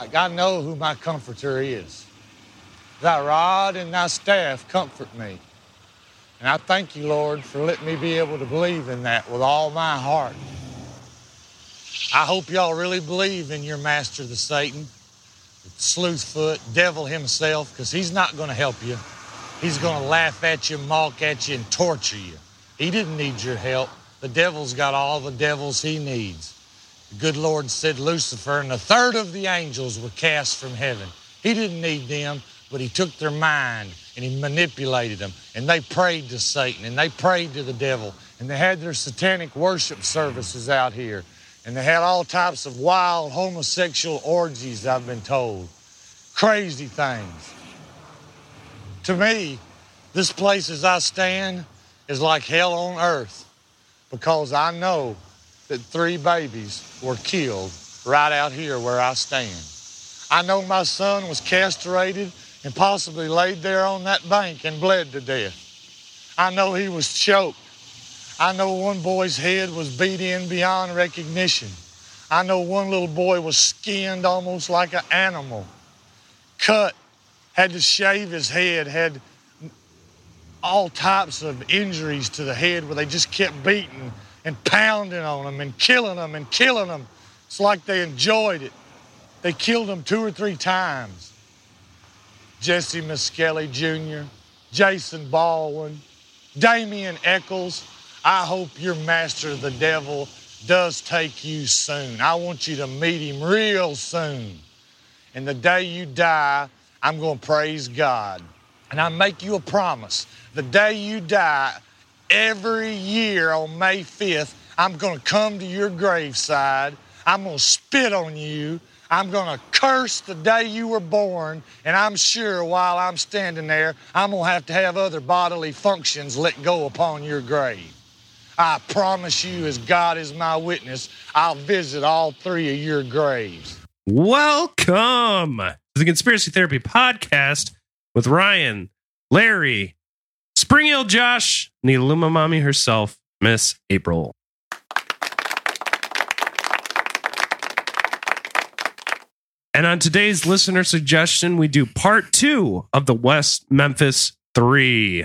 I, know who my comforter is. Thy rod and thy staff comfort me. And I thank you, Lord, for letting me be able to believe in that with all my heart. I hope y'all really believe in your master, the Satan, the sleuthfoot, devil himself, because he's not going to help you. He's going to laugh at you, mock at you, and torture you. He didn't need your help. The devil's got all the devils he needs. The good Lord said Lucifer and a third of the angels were cast from heaven. He didn't need them, but he took their mind and he manipulated them. And they prayed to Satan and they prayed to the devil. And they had their satanic worship services out here. And they had all types of wild homosexual orgies, I've been told. Crazy things. To me, this place as I stand is like hell on earth because I know that three babies were killed right out here where I stand. I know my son was castrated and possibly laid there on that bank and bled to death. I know he was choked. I know one boy's head was beat in beyond recognition. I know one little boy was skinned almost like an animal, cut, had to shave his head, had all types of injuries to the head where they just kept beating and pounding on them and killing them and killing them. It's like they enjoyed it. They killed them two or three times. Jessie Misskelley Jr., Jason Baldwin, Damien Echols. I hope your master, the devil, does take you soon. I want you to meet him real soon. And the day you die, I'm going to praise God. And I make you a promise. The day you die, every year on May 5th, I'm going to come to your graveside. I'm going to spit on you. I'm going to curse the day you were born. And I'm sure while I'm standing there, I'm going to have to have other bodily functions let go upon your grave. I promise you, as God is my witness, I'll visit all three of your graves. Welcome to the Conspiracy Therapy Podcast with Ryan, Larry, Spring Hill Josh, and the herself, Miss April. And on today's listener suggestion, we do part two of the West Memphis Three.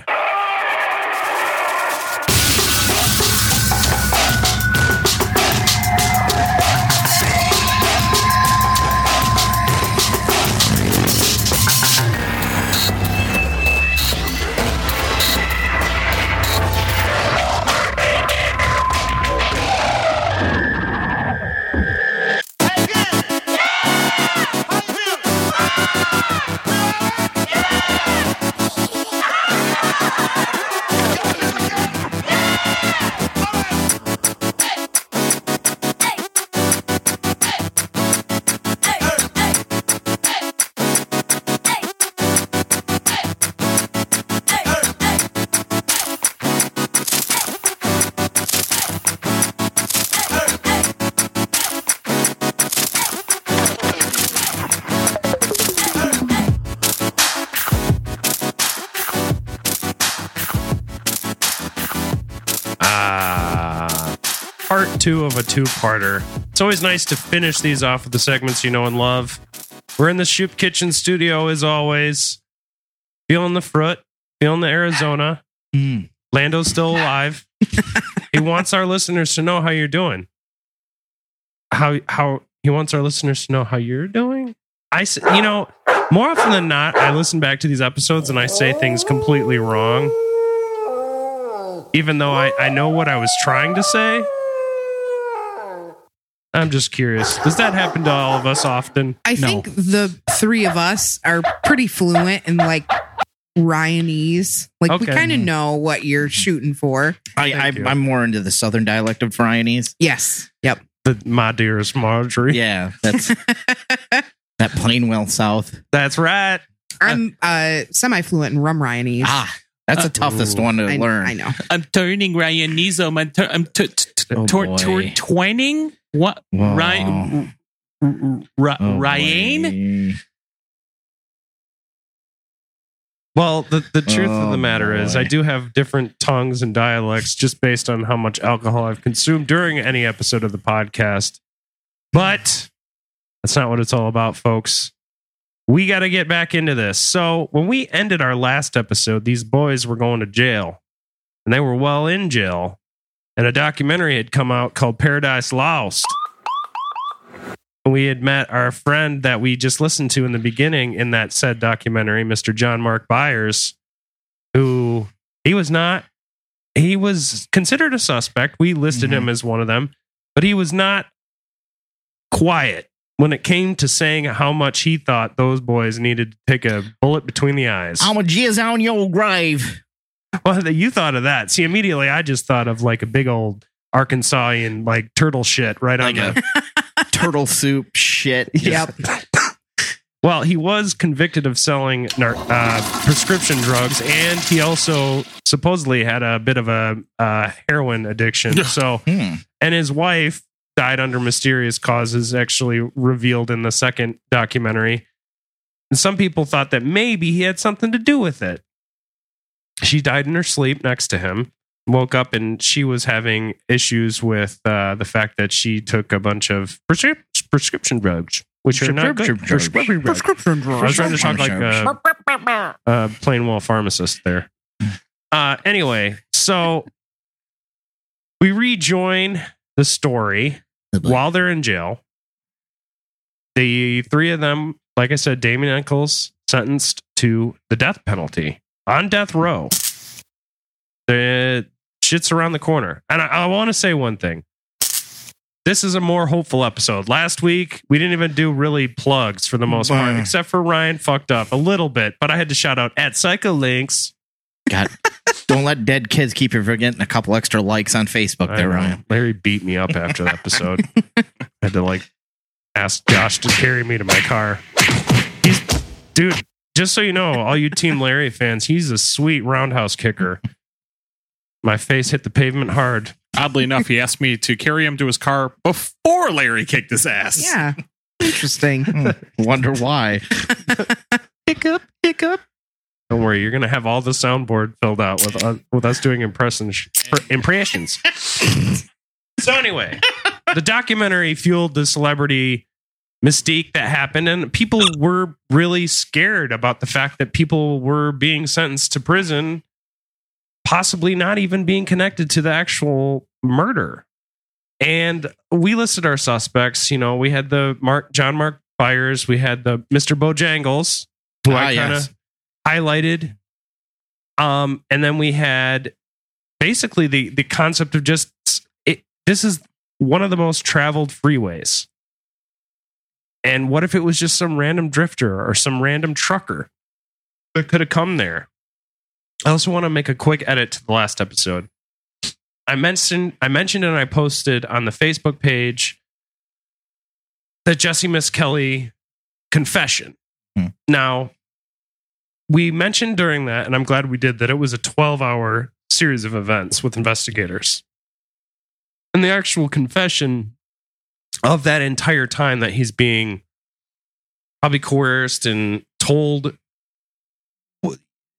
Two of a two parter. It's always nice to finish these off with the segments you know and love. We're in the Shoop Kitchen studio as always. Feeling the fruit, feeling the Arizona. Mm. Lando's still alive. he wants our listeners to know how you're doing. How how he wants our listeners to know how you're doing. I you know more often than not, I listen back to these episodes and I say things completely wrong, even though I I know what I was trying to say. I'm just curious. Does that happen to all of us often? No. I think the three of us are pretty fluent in like Ryanese. Like we kind of know what you're shooting for. I, I, I'm more into the southern dialect of Ryanese. Yes. Yep. The, my dearest Marjorie. Yeah, that's that Plainwell South. That's right. I'm uh semi fluent in rum Ryanese. Ah, that's the toughest one to I, learn. I know. I'm turning Ryanese. I'm, tur- I'm t- t- t- Oh, tor- boy. tor- twining? What? Whoa. Oh, Ryan? R- Oh, Ryan? boy. Well, the, the truth of Oh, the matter is. I do have different tongues and dialects just based on how much alcohol I've consumed during any episode of the podcast. But That's not what it's all about, folks. We got to get back into this. So, when we ended our last episode, these boys were going to jail and they were well in jail. And a documentary had come out called Paradise Lost. We had met our friend that we just listened to in the beginning in that said documentary, Mr. John Mark Byers, who he was not, he was considered a suspect. We listed him mm-hmm. as one of them, but he was not quiet when it came to saying how much he thought those boys needed to take a bullet between the eyes. I'm a jizz on your grave. Well, you thought of that. See, immediately I just thought of like a big old Arkansasian like turtle shit right Like on the. Turtle soup shit. Yep. Well, he was convicted of selling uh, prescription drugs, and he also supposedly had a bit of a uh, heroin addiction. So, Hmm. and his wife died under mysterious causes, actually revealed in the second documentary. And some people thought that maybe he had something to do with it. She died in her sleep next to him. Woke up and she was having issues with uh, the fact that she took a bunch of prescrip- prescription drugs, which are not good. Prescription drugs. Prescription drugs. I was trying to talk like a, a plain wall pharmacist there. Uh, anyway, so we rejoin the story while they're in jail. The three of them, like I said, Damien Echols sentenced to the death penalty on death row. The shit's around the corner. And I, I want to say one thing. This is a more hopeful episode. Last week, we didn't even do really plugs for the most part, except for Ryan fucked up a little bit, but I had to shout out at Psycholinks. God, don't let dead kids keep you from getting a couple extra likes on Facebook I there, know. Ryan. Larry beat me up after the episode. I had to like ask Josh to carry me to my car. He's dude, just so you know, all you Team Larry fans, he's a sweet roundhouse kicker. My face hit the pavement hard. Oddly enough, he asked me to carry him to his car before Larry kicked his ass. Yeah. Interesting. Wonder why. Hiccup, hiccup. Don't worry, you're gonna have all the soundboard filled out with uh, with us doing impressions impressions. so anyway, the documentary fueled the celebrity mystique that happened, and people were really scared about the fact that people were being sentenced to prison, possibly not even being connected to the actual murder. And we listed our suspects. You know, we had the Mark John Mark Byers, we had the Mr. Bojangles, who Ah, I kind of yes. highlighted. Um, and then we had basically the the concept of just it. This is one of the most traveled freeways. And what if it was just some random drifter or some random trucker that could have come there? I also want to make a quick edit to the last episode. I mentioned I mentioned and I posted on the Facebook page the Jessie Misskelley confession. Hmm. Now, we mentioned during that, and I'm glad we did, that it was a 12 hour series of events with investigators. And the actual confession of that entire time that he's being probably coerced and told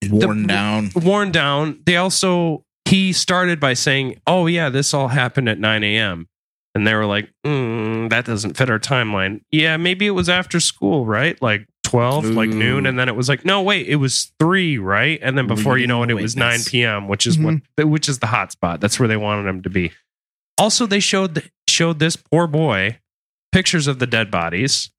Worn the- down. worn down. They also he started by saying, "Oh yeah, this all happened at 9 a.m." And they were like, mm, "That doesn't fit our timeline." Yeah, maybe it was after school, right? Like 12, like noon, and then it was like, "No, wait, it was three, right?" And then before you know it, it was 9 p.m., which is what which is the hot spot. That's where they wanted him to be. Also, they showed showed this poor boy pictures of the dead bodies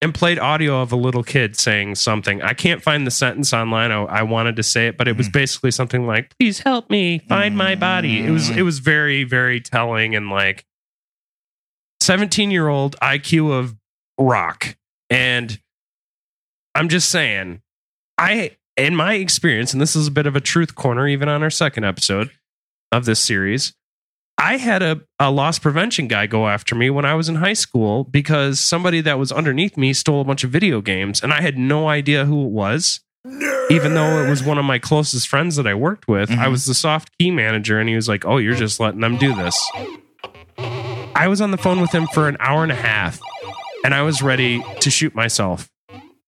and played audio of a little kid saying something. I can't find the sentence online. I, I wanted to say it, but it was hmm. basically something like, "Please help me find my body." It was hmm. it was very very telling and like 17 year old IQ of rock. And I'm just saying, I in my experience, and this is a bit of a truth corner, even on our second episode of this series. I had a, a loss prevention guy go after me when I was in high school because somebody that was underneath me stole a bunch of video games and I had no idea who it was. Even though it was one of my closest friends that I worked with, I Mhm. was the soft key manager and he was like, Oh, you're just letting them do this. I was on the phone with him for an hour and a half and I was ready to shoot myself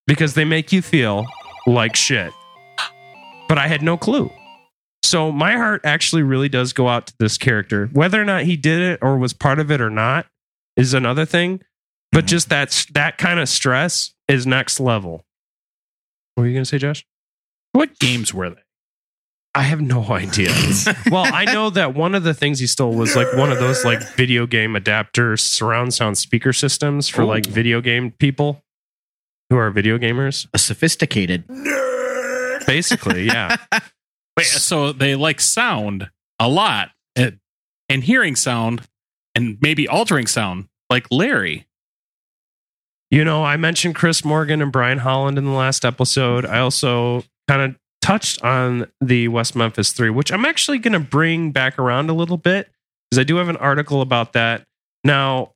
because they make you feel like shit. But I had no clue. So my heart actually really does go out to this character. Whether or not he did it or was part of it or not is another thing. But Mhm. just that that kind of stress is next level. What were you gonna say, Josh? What games were they? I have no idea. well, I know that one of the things he stole was like one of those like video game adapter surround sound speaker systems for like video game people who are video gamers. A sophisticated. Basically, yeah. Wait, so they like sound a lot and, and hearing sound and maybe altering sound like Larry. You know, I mentioned Chris Morgan and Brian Holland in the last episode. I also kind of touched on the West Memphis Three, which I'm actually going to bring back around a little bit because I do have an article about that. Now,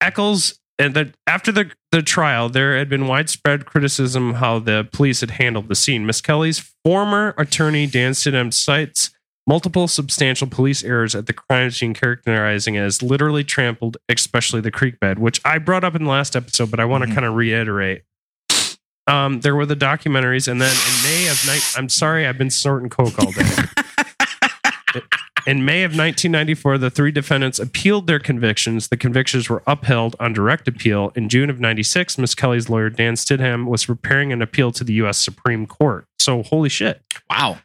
Echols and the, after the the trial, there had been widespread criticism how the police had handled the scene. Misskelley's former attorney Dan Stidham cites multiple substantial police errors at the crime scene, characterizing it as literally trampled, especially the creek bed, which I brought up in the last episode, but I want to Mhm. kind of reiterate. Um, there were the documentaries, and then in May of night, I'm sorry, I've been snorting coke all day. In May of 1994, the three defendants appealed their convictions. The convictions were upheld on direct appeal. In June of 96, Misskelley's lawyer, Dan Stidham, was preparing an appeal to the U.S. Supreme Court. So, holy shit. Wow.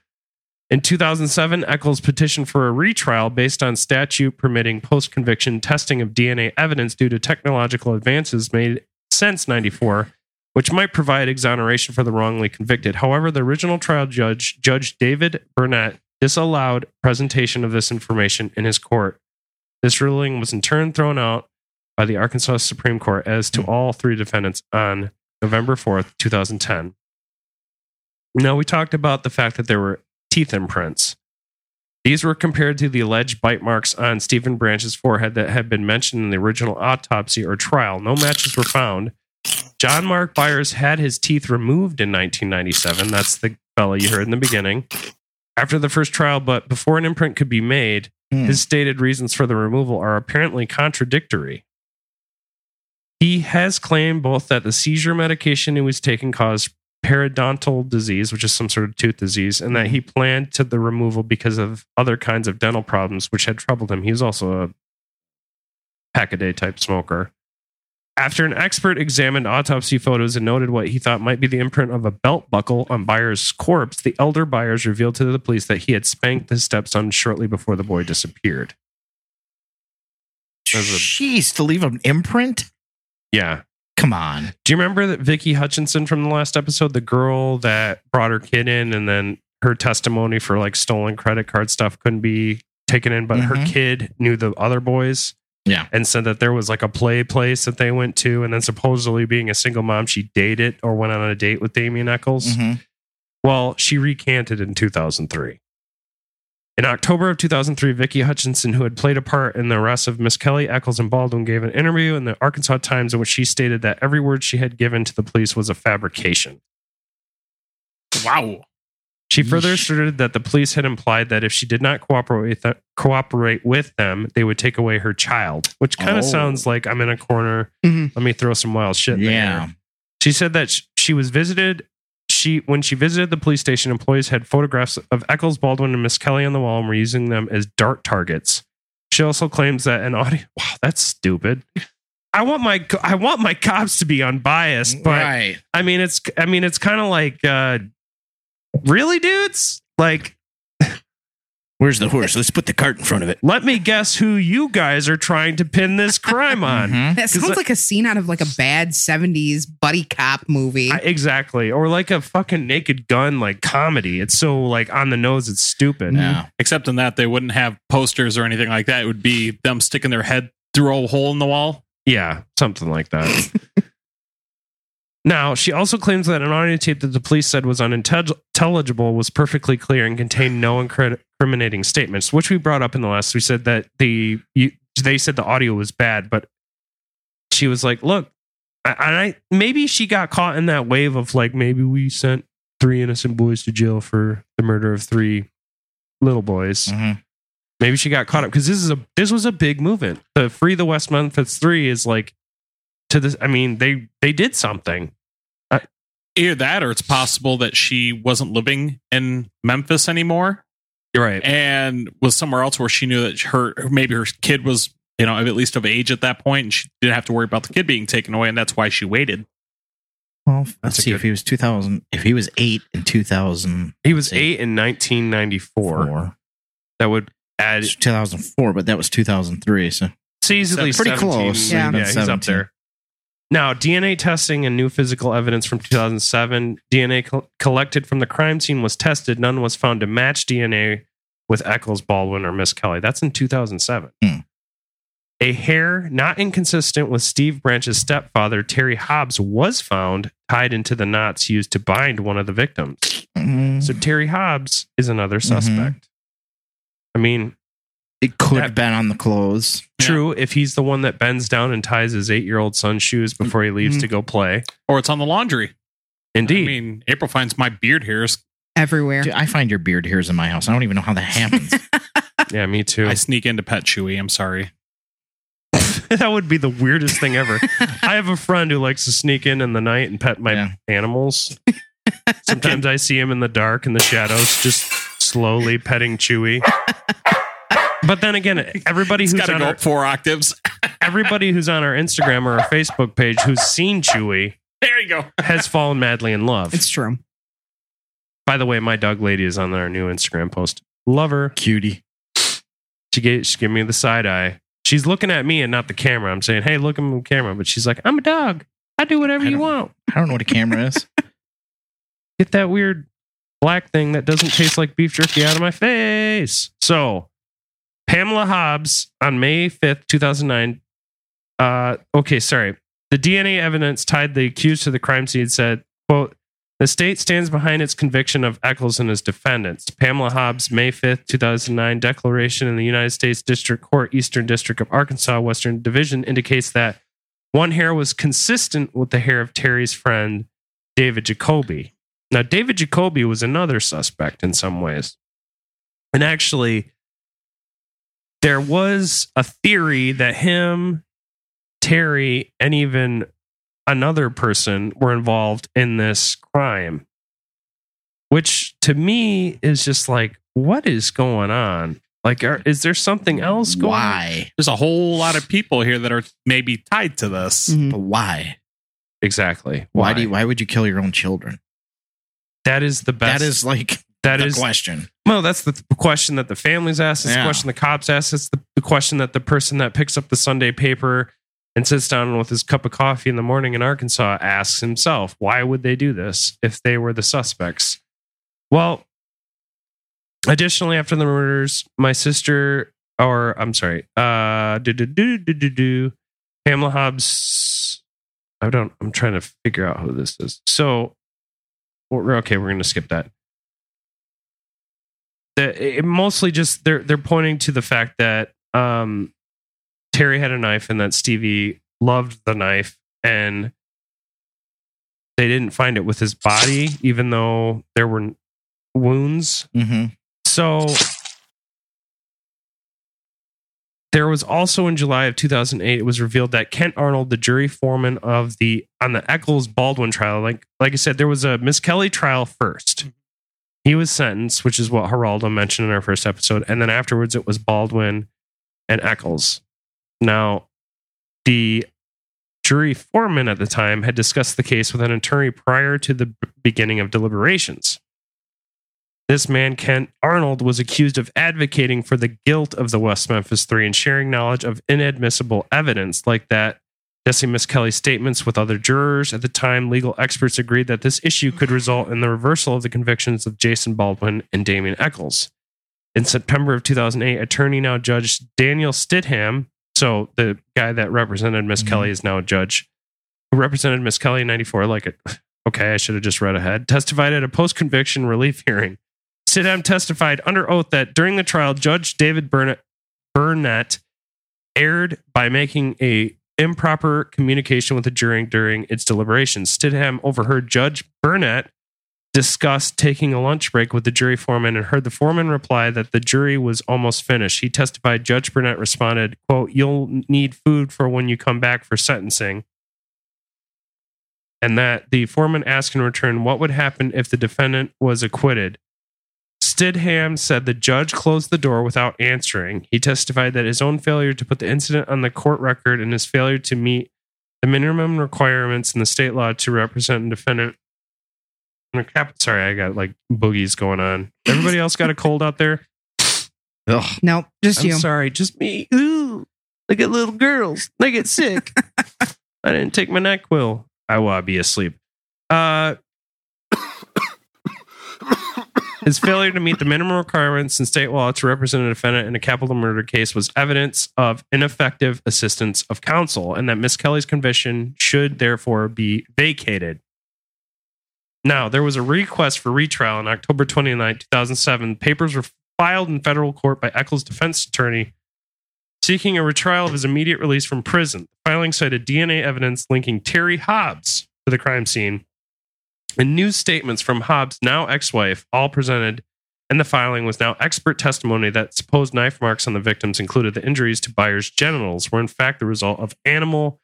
In 2007, Echols petitioned for a retrial based on statute permitting post conviction testing of DNA evidence due to technological advances made since 94, which might provide exoneration for the wrongly convicted. However, the original trial judge, Judge David Burnett, disallowed presentation of this information in his court. This ruling was in turn thrown out by the Arkansas Supreme Court as to mm-hmm. all three defendants on November 4th, 2010. Now, we talked about the fact that there were teeth imprints. These were compared to the alleged bite marks on Stephen Branch's forehead that had been mentioned in the original autopsy or trial. No matches were found. John Mark Byers had his teeth removed in 1997. That's the fella you heard in the beginning. After the first trial, but before an imprint could be made, Hmm. his stated reasons for the removal are apparently contradictory. He has claimed both that the seizure medication he was taking caused periodontal disease, which is some sort of tooth disease, and that he planned to the removal because of other kinds of dental problems which had troubled him. He was also a pack a day type smoker. After an expert examined autopsy photos and noted what he thought might be the imprint of a belt buckle on Byers' corpse, the elder Byers revealed to the police that he had spanked his stepson shortly before the boy disappeared. A- Jeez, to leave an imprint? Yeah. Come on. Do you remember that Vicki Hutcheson from the last episode, the girl that brought her kid in and then her testimony for like stolen credit card stuff couldn't be taken in, but her Mhm. kid knew the other boys? Yeah. And said that there was like a play place that they went to, and then supposedly being a single mom, she dated or went on a date with Damien Echols. Mhm. Well, she recanted in 2003. In October of 2003, Vicki Hutcheson, who had played a part in the arrest of Miss Kelly, Echols, and Baldwin, gave an interview in the Arkansas Times in which she stated that every word she had given to the police was a fabrication. Wow. She further asserted that the police had implied that if she did not cooperate with, cooperate with them, they would take away her child, which kind of Oh. sounds like I'm in a corner. Mhm. Let me throw some wild shit Yeah. there. She said that sh- she was visited. She when she visited the police station, employees had photographs of Echols, Baldwin, and Misskelley on the wall and were using them as dart targets. She also claims that an audio. Wow, that's stupid. I want my I want my cops to be unbiased, but right. I mean it's I mean it's kind of like uh, really, dudes. Like, Where's the horse? Let's put the cart in front of it. let me guess who you guys are trying to pin this crime on. Mhm. That sounds I- like a scene out of like a bad 70s buddy cop movie. I- exactly, or like a fucking Naked Gun like comedy. It's so like on the nose, it's stupid. Yeah. Except in that they wouldn't have posters or anything like that. It would be them sticking their head through a hole in the wall. Yeah, something like that. now, she also claims that an audio tape that the police said was unintelligible was perfectly clear and contained no incriminating statements, which we brought up in the last. We said that the you, they said the audio was bad, but she was like, "Look, I, I maybe she got caught in that wave of like maybe we sent three innocent boys to jail for the murder of three little boys." Mhm. maybe she got caught up because this is a this was a big movement. The Free the West Memphis Three is like to this. I mean, they they did something. Either that or it's possible that she wasn't living in Memphis anymore You're right. and was somewhere else where she knew that her maybe her kid was you know, at least of age at that point, and she didn't have to worry about the kid being taken away, and that's why she waited. Well, let's a see good- if he was 2000. If he was eight in 2000, He was eight in 1994. That would add It's 2004, but that was 2003. So it's easily Pretty 17. close. Yeah. yeah, he's up there. Now, DNA testing and new physical evidence from 2007, DNA col- collected from the crime scene was tested. None was found to match DNA with Echols, Baldwin, or Misskelley. That's in 2007. Hmm. A hair not inconsistent with Steve Branch's stepfather, Terry Hobbs, was found tied into the knots used to bind one of the victims. mm, So Terry Hobbs is another suspect. I mean, it could that- have been on the clothes. True, if he's the one that bends down and ties his eight year old son's shoes before he leaves Mhm. to go play. Or it's on the laundry. Indeed. I mean, April finds my beard hairs. everywhere. Dude, I find your beard hairs in my house. I don't even know how that happens. yeah, me too. I sneak into Pet Chewy. I'm sorry. that would be the weirdest thing ever. I have a friend who likes to sneak in in the night and pet my Yeah. animals. Sometimes I see him in the dark in the shadows, just slowly petting Chewy. But then again, everybody It's who's got to on go our, up four octaves. everybody who's on our Instagram or our Facebook page who's seen Chewy There you go. has fallen madly in love. It's true. By the way, my dog lady is on our new Instagram post. Love her. Cutie. She gave, she gave me the side eye. She's looking at me and not the camera. I'm saying, hey, look at the camera. But she's like, I'm a dog. I do whatever I you want. I don't know what a camera is. Get that weird black thing that doesn't taste like beef jerky out of my face. So, Pamela Hobbs on May 5th, 2009. Uh, okay, sorry. The DNA evidence tied the accused to the crime scene said, quote, the state stands behind its conviction of Echols and his defendants. Pamela Hobbs, May 5th, 2009 declaration in the United States District Court, Eastern District of Arkansas, Western Division indicates that one hair was consistent with the hair of Terry's friend, David Jacoby. Now, David Jacoby was another suspect in some ways. And actually, there was a theory that him, Terry, and even another person were involved in this crime, which to me is just like, what is going on? Like, are, is there something else going on? Why? There's a whole lot of people here that are maybe tied to this. Mhm. But why? Exactly. Why do you, why would you kill your own children? That is the best. that is like that the is question. Well, that's the th- question that the families ask. It's the question the cops ask. It's the, the question that the person that picks up the Sunday paper and sits down with his cup of coffee in the morning in Arkansas asks himself, why would they do this if they were the suspects? Well, additionally, after the murders, my sister, or I'm sorry, uh, do, do, do, do, do, do, Pamela Hobbs. I don't, I'm trying to figure out who this is. So, okay, we're going to skip that it mostly just they're they're pointing to the fact that um, Terry had a knife and that Stevie loved the knife and they didn't find it with his body even though there were wounds. Hmm so there was also in July of 2008 it was revealed that Kent Arnold the jury foreman of the on the Echols Baldwin trial like like I said there was a Misskelley trial first he was sentenced which is what Geraldo mentioned in our first episode and then afterwards it was Baldwin and Echols now the jury foreman at the time had discussed the case with an attorney prior to the beginning of deliberations this man, Kent Arnold, was accused of advocating for the guilt of the West Memphis Three and sharing knowledge of inadmissible evidence like that. Jessie Misskelley's statements with other jurors. At the time, legal experts agreed that this issue could result in the reversal of the convictions of Jason Baldwin and Damien Echols. In September of 2008, attorney now Judge Daniel Stidham, so the guy that represented Miss Mhm. Kelly is now a judge, who represented Misskelley in 94, like it. Okay, I should have just read ahead. Testified at a post conviction relief hearing. Stidham testified under oath that during the trial, Judge David Burnett, Burnett erred by making a improper communication with the jury during its deliberations. Stidham overheard Judge Burnett discuss taking a lunch break with the jury foreman and heard the foreman reply that the jury was almost finished. He testified Judge Burnett responded, quote, You'll need food for when you come back for sentencing. And that the foreman asked in return what would happen if the defendant was acquitted. Stidham said the judge closed the door without answering. He testified that his own failure to put the incident on the court record and his failure to meet the minimum requirements in the state law to represent a defendant. Sorry, I got like boogies going on. Everybody else got a cold out there? Ugh. Nope, just I'm you. sorry, just me. Ooh, look at little girls. They get sick. I didn't take my NyQuil. I will be asleep. Uh, his failure to meet the minimum requirements in state law to represent a defendant in a capital murder case was evidence of ineffective assistance of counsel, and that Misskelley's conviction should therefore be vacated. Now, there was a request for retrial on October 29, 2007. Papers were filed in federal court by Echols' defense attorney seeking a retrial of his immediate release from prison. The filing cited DNA evidence linking Terry Hobbs to the crime scene and news statements from Hobbs' now ex wife, all presented and the filing, was now expert testimony that supposed knife marks on the victims included the injuries to Byers' genitals were in fact the result of animal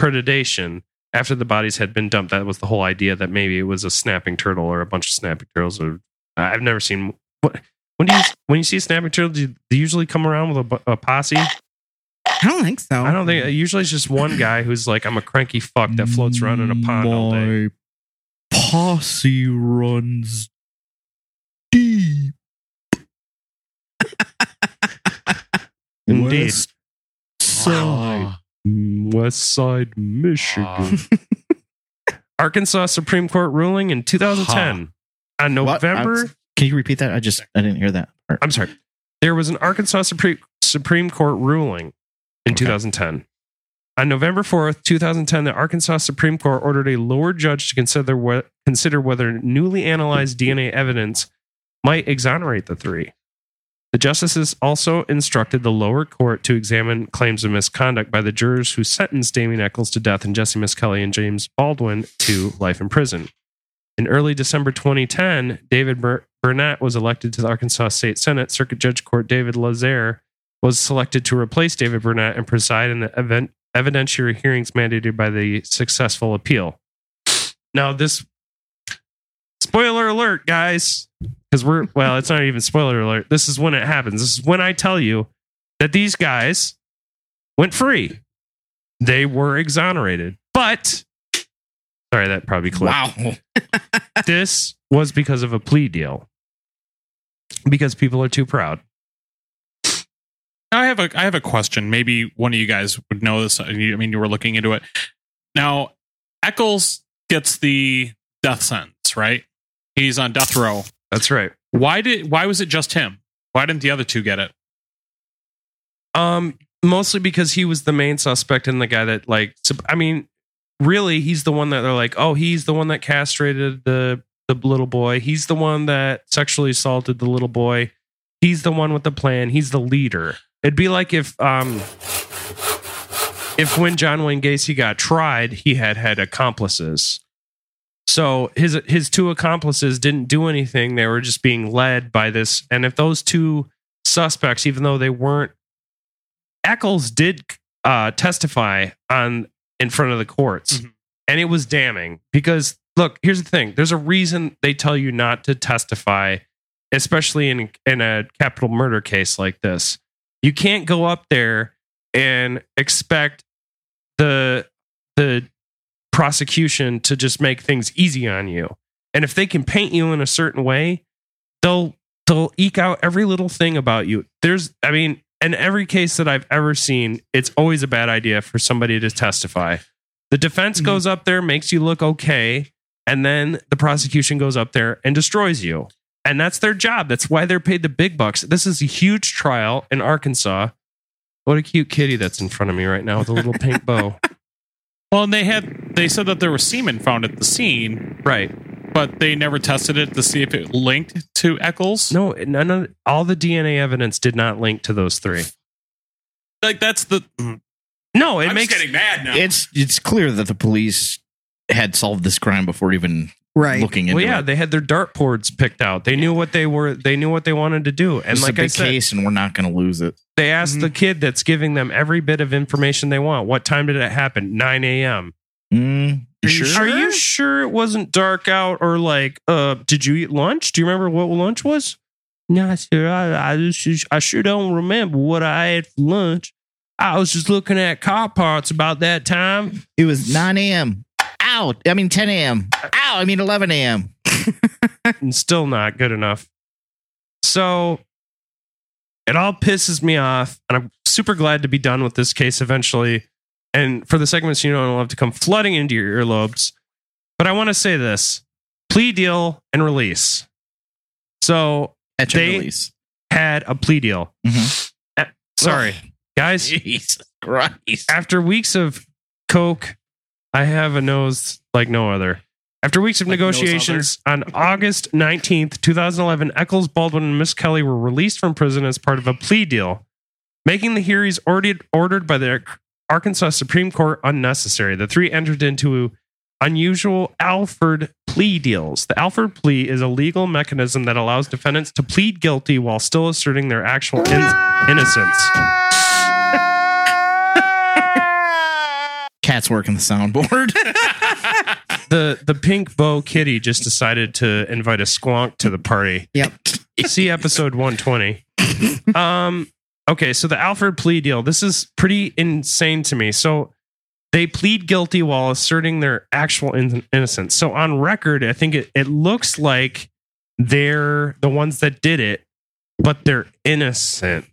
predation after the bodies had been dumped. That was the whole idea that maybe it was a snapping turtle or a bunch of snapping turtles. Or I've never seen. What, when do you when you see a snapping turtle, do they usually come around with a, a posse? I don't think so. I don't think usually it's just one guy who's like, I'm a cranky fuck that floats around in a pond all day. Mm, My posse runs deep. Indeed. West side. Mm, West Side, Michigan. Arkansas Supreme Court ruling in 2010 on What? November. I'm- Can you repeat that? I just I didn't hear that. part. I'm sorry. There was an Arkansas Supreme Supreme Court ruling in Okay. 2010. On November 4th, 2010, the Arkansas Supreme Court ordered a lower judge to consider consider whether newly analyzed DNA evidence might exonerate the three. The justices also instructed the lower court to examine claims of misconduct by the jurors who sentenced Damien Echols to death and Jessie Misskelley and James Baldwin to life in prison. In early December 2010, David Bur- Burnett was elected to the Arkansas State Senate. Circuit Judge Court David Laser was selected to replace David Burnett and preside in the event evidentiary hearings mandated by the successful appeal. Now, this spoiler alert, guys, because we're well, it's not even spoiler alert. This is when it happens. This is when I tell you that these guys went free. They were exonerated, but sorry, that probably clipped Wow. this was because of a plea deal. Because people are too proud. Now I have a I have a question. Maybe one of you guys would know this. I mean, you were looking into it. Now, Echols gets the death sentence, right? He's on death row. That's right. Why did why was it just him? Why didn't the other two get it? Um, mostly because he was the main suspect and the guy that like. I mean, really, he's the one that they're like, oh, he's the one that castrated the the little boy. He's the one that sexually assaulted the little boy. He's the one with the plan. He's the leader. It'd be like if um if when John Wayne Gacy got tried, he had had accomplices. So his his two accomplices didn't do anything. They were just being led by this. And if those two suspects, even though they weren't, Echols did uh, testify on in front of the courts, Mhm. and it was damning because look, here's the thing: there's a reason they tell you not to testify, especially in in a capital murder case like this. You can't go up there and expect the the prosecution to just make things easy on you. And if they can paint you in a certain way, they'll they'll eke out every little thing about you. There's I mean, in every case that I've ever seen, it's always a bad idea for somebody to testify. The defense Mhm. goes up there, makes you look okay, and then the prosecution goes up there and destroys you. And that's their job. That's why they're paid the big bucks. This is a huge trial in Arkansas. What a cute kitty that's in front of me right now with a little pink bow. Well, and they had they said that there was semen found at the scene, Right. but they never tested it to see if it linked to Echols. No, none of all the DNA evidence did not link to those three. like that's the. No, it I'm makes just getting mad now. It's it's clear that the police had solved this crime before even Right. looking into well, yeah, it. they had their dart dartboards picked out. They knew what they were. They knew what they wanted to do. And It's like a I big said, case, and we're not going to lose it. they asked Mhm. the kid that's giving them every bit of information they want. What time did it happen? Nine a.m. Mm, you Are you sure? Are you sure it wasn't dark out or like? Uh, did you eat lunch? Do you remember what lunch was? No, sir, I, I, just, I sure don't remember what I had for lunch. I was just looking at car parts about that time. It was 9 a.m. Ow. I mean 10 a.m. Ow. I mean 11 a.m. and still not good enough. So it all pisses me off, and I'm super glad to be done with this case eventually. And for the segments you know and love to come flooding into your earlobes. But I want to say this plea deal and release. So Catch They- release. had a plea deal. Mhm. Uh, sorry, guys. Jesus Christ. After weeks of coke, I have a nose like no other. After weeks of Like negotiations on August 19th, 2011, Echols, Baldwin, and Misskelley were released from prison as part of a plea deal, making the hearings ordered, ordered by the Arkansas Supreme Court unnecessary. The three entered into unusual Alford plea deals. The Alford plea is a legal mechanism that allows defendants to plead guilty while still asserting their actual in- innocence. Cat's working the soundboard. the the pink bow kitty just decided to invite a squonk to the party. Yep. See episode 120. Um okay, so the Alford plea deal. This is pretty insane to me. So they plead guilty while asserting their actual in- innocence. So on record, I think it, it looks like they're the ones that did it, but they're innocent.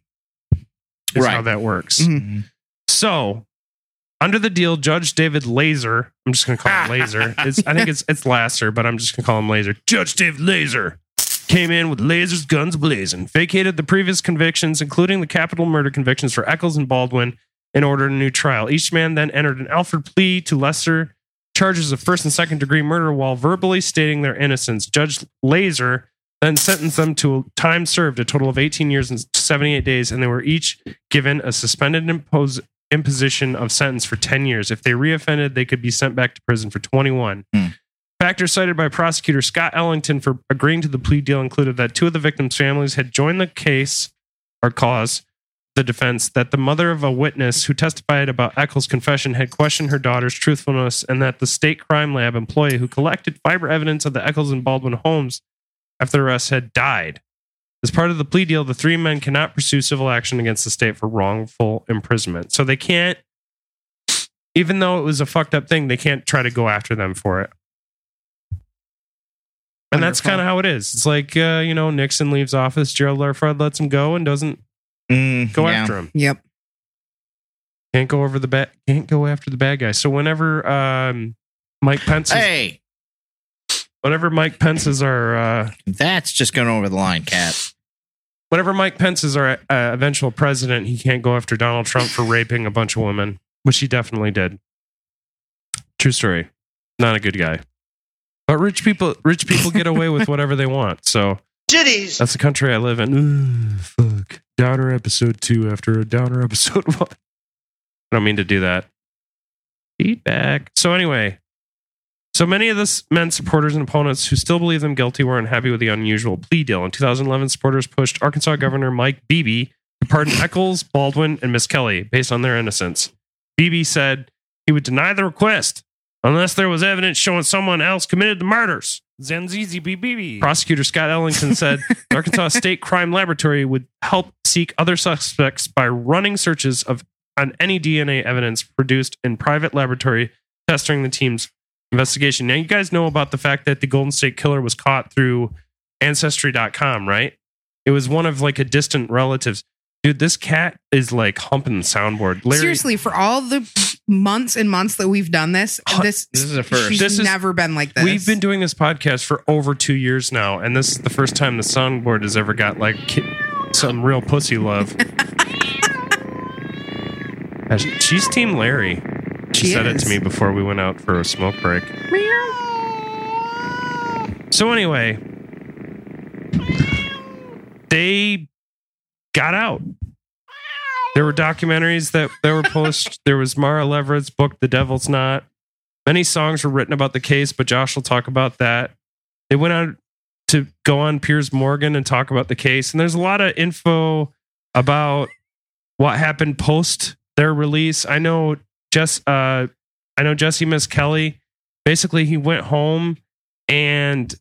Is how that works. Mhm. So, under the deal, Judge David Laser, I'm just going to call him Laser. It's, I think it's it's Lasser, but I'm just going to call him Laser. Judge David Laser came in with lasers, guns blazing, vacated the previous convictions, including the capital murder convictions for Echols and Baldwin, and ordered a new trial. Each man then entered an Alford plea to lesser charges of first and second degree murder while verbally stating their innocence. Judge Laser then sentenced them to time served, a total of 18 years and 78 days, and they were each given a suspended impose, imposition of sentence for 10 years. If they reoffended, they could be sent back to prison for 21. Hmm. Factors cited by prosecutor Scott Ellington for agreeing to the plea deal included that two of the victims' families had joined the case or cause the defense that the mother of a witness who testified about Echols' confession had questioned her daughter's truthfulness and that the state crime lab employee who collected fiber evidence of the Echols and Baldwin homes after the arrest had died. As part of the plea deal, the three men cannot pursue civil action against the state for wrongful imprisonment. So they can't, even though it was a fucked up thing, they can't try to go after them for it. And that's kind of how it is. It's like, uh, you know, Nixon leaves office, Gerald R. Fred lets him go and doesn't Mm, go yeah. after him. Yep. Can't go over the bad, can't go after the bad guy. So whenever um, Mike Pence, is, Hey, whenever Mike Pence is our, uh, that's just going over the line, Cat. Whenever Mike Pence is our uh, eventual president, he can't go after Donald Trump for raping a bunch of women, which he definitely did. True story. Not a good guy. But rich people, rich people get away with whatever they want. So Titties. that's the country I live in. Ugh, fuck. Downer episode two after a downer episode one. I don't mean to do that. Feedback. So anyway, so many of the men's supporters and opponents who still believe them guilty were unhappy with the unusual plea deal. In 2011, supporters pushed Arkansas Governor Mike Beebe to pardon Echols, Baldwin, and Misskelley based on their innocence. Beebe said he would deny the request unless there was evidence showing someone else committed the murders. Zenzizi BB. Prosecutor Scott Ellington said the Arkansas State Crime Laboratory would help seek other suspects by running searches of on any DNA evidence produced in private laboratory testing the team's investigation. Now you guys know about the fact that the Golden State Killer was caught through ancestry.com, right? It was one of like a distant relatives. Dude, this cat is like humping the soundboard. Larry, Seriously, for all the months and months that we've done this, this This is a first. she's This is- never been like this. We've been doing this podcast for over two years now, and this is the first time the soundboard has ever got like ki- some real pussy love. She's Team Larry. She, said it to me before we went out for a smoke break. So anyway, they got out. There were documentaries that, that were posted. there was Mara Leveritt's book, The Devil's Knot. Many songs were written about the case, but Josh will talk about that. They went out to go on Piers Morgan and talk about the case, and there's a lot of info about what happened post their release. I know Jess, uh, I know Jessie Misskelley. Basically, he went home and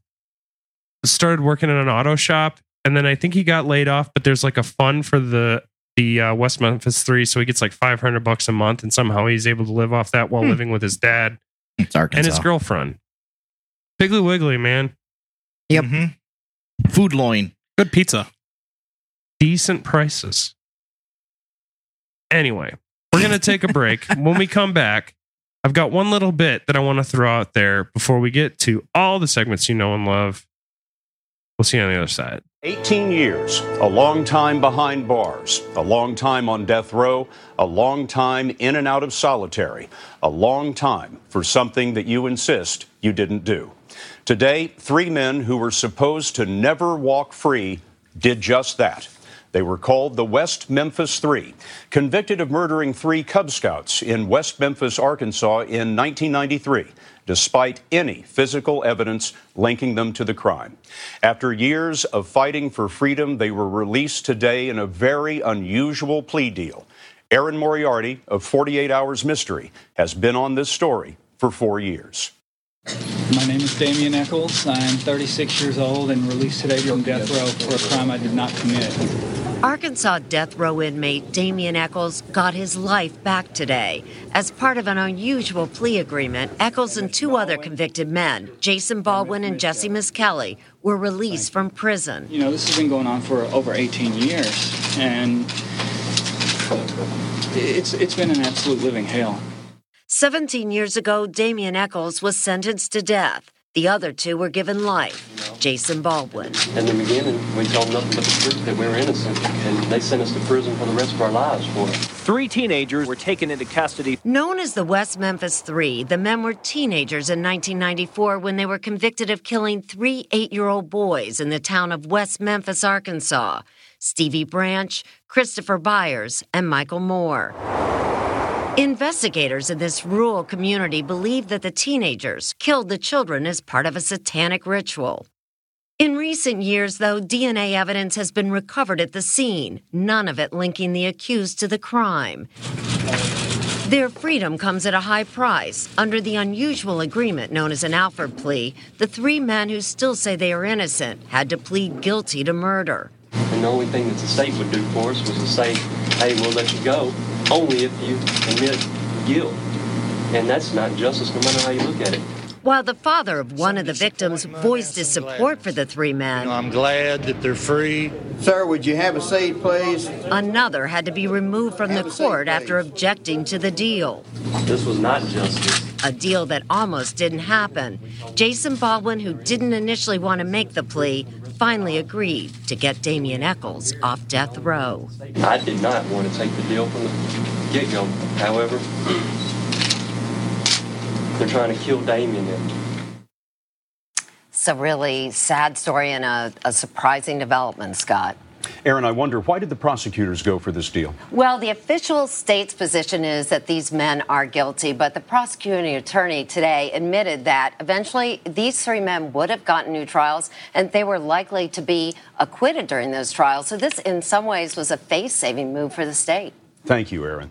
started working in an auto shop, and then I think he got laid off. But there's like a fund for the the uh, West Memphis Three, so he gets like 500 bucks a month, and somehow he's able to live off that while Hmm. living with his dad and his girlfriend. Piggly Wiggly, man, Yep. Mhm. Food loin. Good pizza. decent prices. Anyway, we're gonna take a break. when we come back, I've got one little bit that I want to throw out there before we get to all the segments you know and love. We'll see you on the other side. 18 years, a long time behind bars, a long time on death row, a long time in and out of solitary, a long time for something that you insist you didn't do. Today, three men who were supposed to never walk free did just that. They were called the West Memphis Three, convicted of murdering three Cub Scouts in West Memphis, Arkansas in 1993, despite any physical evidence linking them to the crime. After years of fighting for freedom, they were released today in a very unusual plea deal. Erin Moriarty of 48 Hours Mystery has been on this story for four years. My name is Damien Echols. I'm 36 years old and released today from death row for a crime I did not commit. Arkansas death row inmate Damien Echols got his life back today. As part of an unusual plea agreement, Echols and two other convicted men, Jason Baldwin and Jessie Misskelley, were released from prison. You know, this has been going on for over 18 years, and it's it's been an absolute living hell. 17 years ago, Damien Echols was sentenced to death. The other two were given life. Jason Baldwin. In the beginning, we told them nothing but the truth that we were innocent, and they sent us to prison for the rest of our lives for it. Three teenagers were taken into custody. Known as the West Memphis Three, the men were teenagers in 1994 when they were convicted of killing three eight year old boys in the town of West Memphis, Arkansas Stevie Branch, Christopher Byers, and Michael Moore. Investigators in this rural community believe that the teenagers killed the children as part of a satanic ritual. In recent years, though, DNA evidence has been recovered at the scene, none of it linking the accused to the crime. Their freedom comes at a high price. Under the unusual agreement known as an Alford plea, the three men who still say they are innocent had to plead guilty to murder. And the only thing that the state would do for us was to say, hey, we'll let you go only if you admit guilt. And that's not justice no matter how you look at it. While the father of one of the victims voiced his support for the three men, I'm glad that they're free. Sir, would you have a seat, please? another had to be removed from the court after objecting to the deal. This was not justice. A deal that almost didn't happen. Jason Baldwin, who didn't initially want to make the plea, finally agreed to get Damien Echols off death row. I did not want to take the deal from the get go. However, they're trying to kill Damien now. It's a really sad story and a, a surprising development, Scott. Erin, I wonder why did the prosecutors go for this deal? Well, the official state's position is that these men are guilty, but the prosecuting attorney today admitted that eventually these three men would have gotten new trials and they were likely to be acquitted during those trials. So, this in some ways was a face saving move for the state. Thank you, Erin.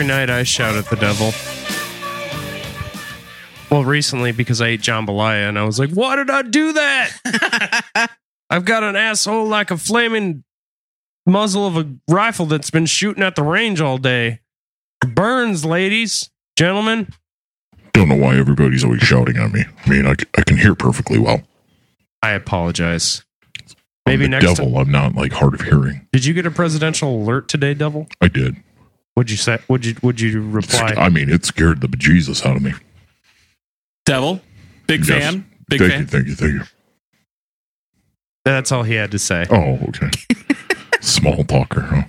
Every night I shout at the devil. Well, recently because I ate jambalaya and I was like, why did I do that? I've got an asshole like a flaming muzzle of a rifle that's been shooting at the range all day. Burns, ladies, gentlemen. Don't know why everybody's always shouting at me. I mean, I, I can hear perfectly well. I apologize. I'm Maybe the next devil. time. I'm not like hard of hearing. Did you get a presidential alert today, Devil? I did. What'd you say? Would you would you It's- reply? I mean, it scared the bejesus out of me. Devil, Big Yes. fan. Big fan. thank fan. you, thank you, thank you. That's all he had to say. Oh, okay. Small talker, huh?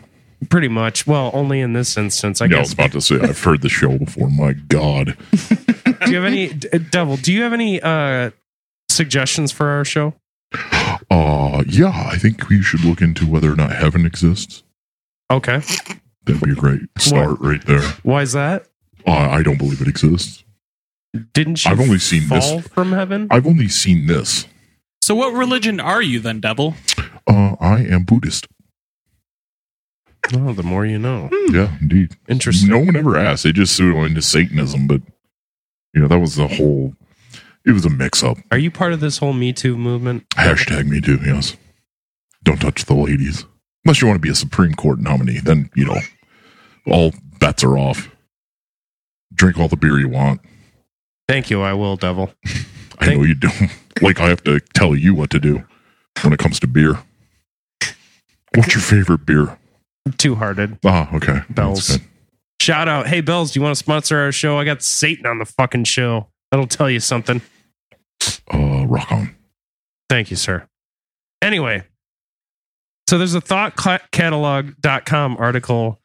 Pretty much. Well, only in this instance, I yeah, I was about to say I've heard the show before. My God. do you have any, D- Devil, do you have any uh, suggestions for our show? Uh yeah, I think we should look into whether or not heaven exists. Okay. That'd be a great start right there. Why is that? Uh, I don't believe it exists. Didn't you I've only seen fall this. from heaven? I've only seen this. So, what religion are you then, Devil? Uh, I am Buddhist. Oh, the more you know. Yeah, indeed. Interesting. No one ever asked. They just threw into Satanism, but you know that was the whole. It was a mix-up. Are you part of this whole Me Too movement? Hashtag me too. Yes. Don't touch the ladies unless you want to be a Supreme Court nominee. Then you know all bets are off. Drink all the beer you want. Thank you. I will, Devil. I know you do. like I have to tell you what to do when it comes to beer. What's your favorite beer? Two hearted. Ah, okay. Bells. Shout out. Hey, Bells, do you want to sponsor our show? I got Satan on the fucking show. That'll tell you something. Uh, rock on. Thank you, sir. Anyway, so there's a thoughtcatalog.com article,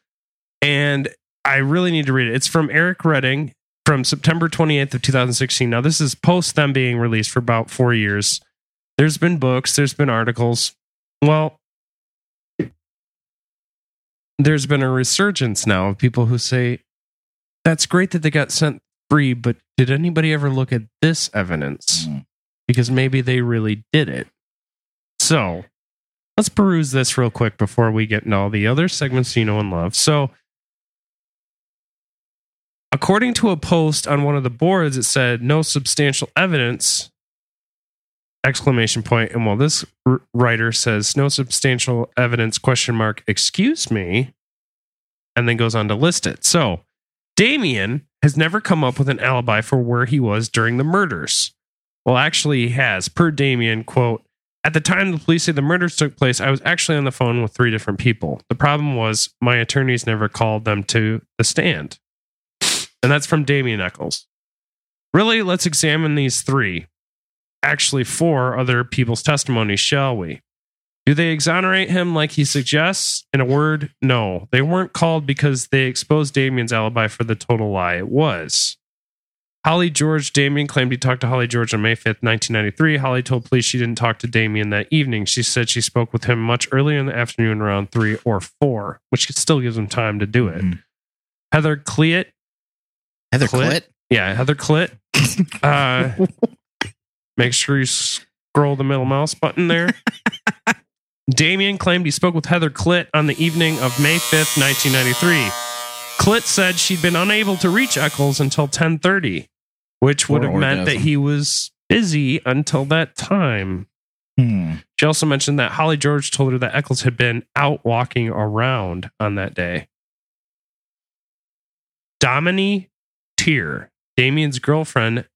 and I really need to read it. It's from Eric Redding from September 28th of 2016. Now, this is post them being released for about four years. There's been books, there's been articles. Well, there's been a resurgence now of people who say, that's great that they got sent free, but did anybody ever look at this evidence? Mm. Because maybe they really did it. So let's peruse this real quick before we get into all the other segments you know and love. So, according to a post on one of the boards, it said no substantial evidence exclamation point and while this r- writer says no substantial evidence question mark excuse me and then goes on to list it. So damien has never come up with an alibi for where he was during the murders. Well actually he has. Per damien quote at the time the police say the murders took place i was actually on the phone with three different people the problem was my attorneys never called them to the stand and that's from damien echols really let's examine these three actually four other people's testimonies, shall we? Do they exonerate him like he suggests? In a word, no. They weren't called because they exposed Damien's alibi for the total lie. It was. Holly George Damien claimed he talked to Holly George on May 5th, 1993. Holly told police she didn't talk to Damien that evening. She said she spoke with him much earlier in the afternoon, around 3 or 4, which still gives him time to do it. Heather Cleat. Heather Clit? Yeah, Heather Clit. Uh, make sure you scroll the middle mouse button there. Damien claimed he spoke with Heather Clit on the evening of May 5th, 1993. Clit said she'd been unable to reach Echols until 10:30, which would have meant that he was busy until that time. Hmm. She also mentioned that Holly George told her that Echols had been out walking around on that day. Domini Teer, Damien's girlfriend,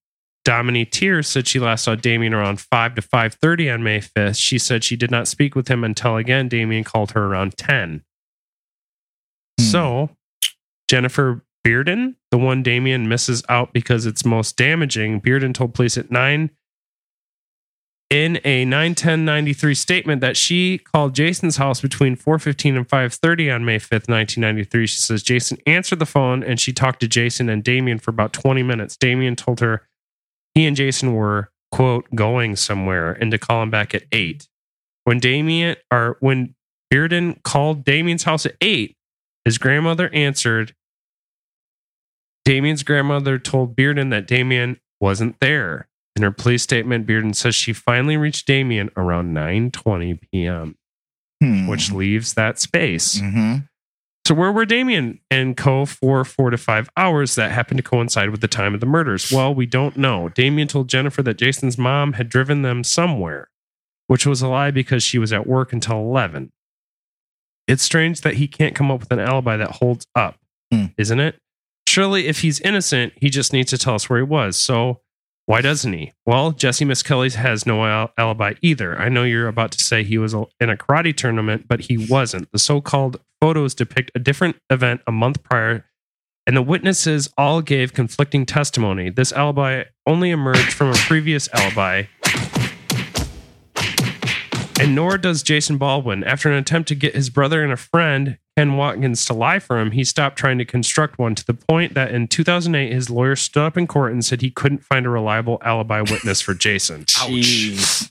Domini Teer said she last saw Damien around 5 to 5:30 on May 5th. She said she did not speak with him until again Damien called her around 10. Hmm. So, Jennifer Bearden, the one Damien misses out because it's most damaging, Bearden told police at 9 in a 91093 statement that she called Jason's house between 4:15 and 5:30 on May 5th, 1993. She says Jason answered the phone and she talked to Jason and Damien for about 20 minutes. Damien told her he and Jason were quote going somewhere and to call him back at 8. When Damien or when Bearden called Damien's house at 8, his grandmother answered. Damien's grandmother told Bearden that Damien wasn't there. In her police statement, Bearden says she finally reached Damien around 9:20 p.m., hmm. which leaves that space. Mm-hmm. So where were Damien and Co. for four to five hours that happened to coincide with the time of the murders? Well, we don't know. Damien told Jennifer that Jason's mom had driven them somewhere, which was a lie because she was at work until 11. It's strange that he can't come up with an alibi that holds up, hmm. isn't it? Surely, if he's innocent, he just needs to tell us where he was. So, why doesn't he? Well, Jessie Misskelley has no al- alibi either. I know you're about to say he was in a karate tournament, but he wasn't. The so called photos depict a different event a month prior, and the witnesses all gave conflicting testimony. This alibi only emerged from a previous alibi. And nor does Jason Baldwin. After an attempt to get his brother and a friend, Ken Watkins, to lie for him, he stopped trying to construct one to the point that in 2008, his lawyer stood up in court and said he couldn't find a reliable alibi witness for Jason. Jeez.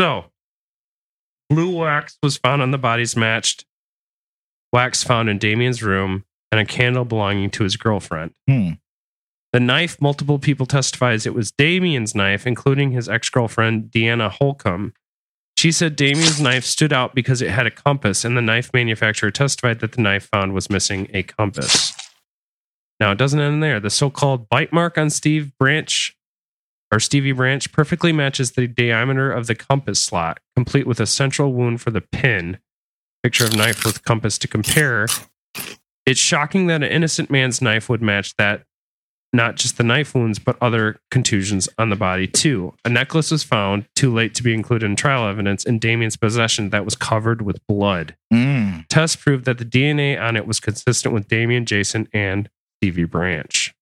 So, blue wax was found on the bodies matched wax found in Damien's room and a candle belonging to his girlfriend. Hmm. The knife, multiple people testifies it was Damien's knife, including his ex girlfriend, Deanna Holcomb. She said Damien's knife stood out because it had a compass, and the knife manufacturer testified that the knife found was missing a compass. Now, it doesn't end there. The so called bite mark on Steve Branch or Stevie Branch perfectly matches the diameter of the compass slot, complete with a central wound for the pin. Picture of knife with compass to compare. It's shocking that an innocent man's knife would match that, not just the knife wounds, but other contusions on the body too. A necklace was found, too late to be included in trial evidence, in Damien's possession that was covered with blood. Mm. Tests proved that the DNA on it was consistent with Damien, Jason, and Stevie Branch.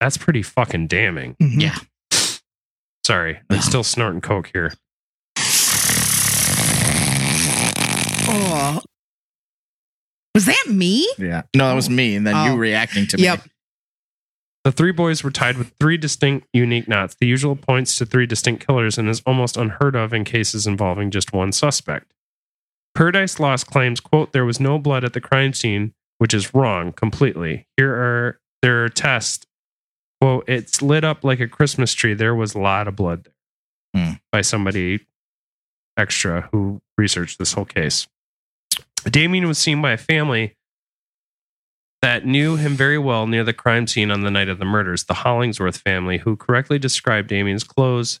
That's pretty fucking damning. Mhm. Yeah. Sorry, I'm still snorting coke here. Oh. Was that me? Yeah. No, that was me. And then Oh. you reacting to me. Yep. The three boys were tied with three distinct, unique knots. The usual points to three distinct killers and is almost unheard of in cases involving just one suspect. Paradise Lost claims, quote, there was no blood at the crime scene, which is wrong completely. Here are their tests. Quote, it's lit up like a Christmas tree. There was a lot of blood there Hmm. by somebody extra who researched this whole case. Damien was seen by a family that knew him very well near the crime scene on the night of the murders, the Hollingsworth family, who correctly described Damien's clothes,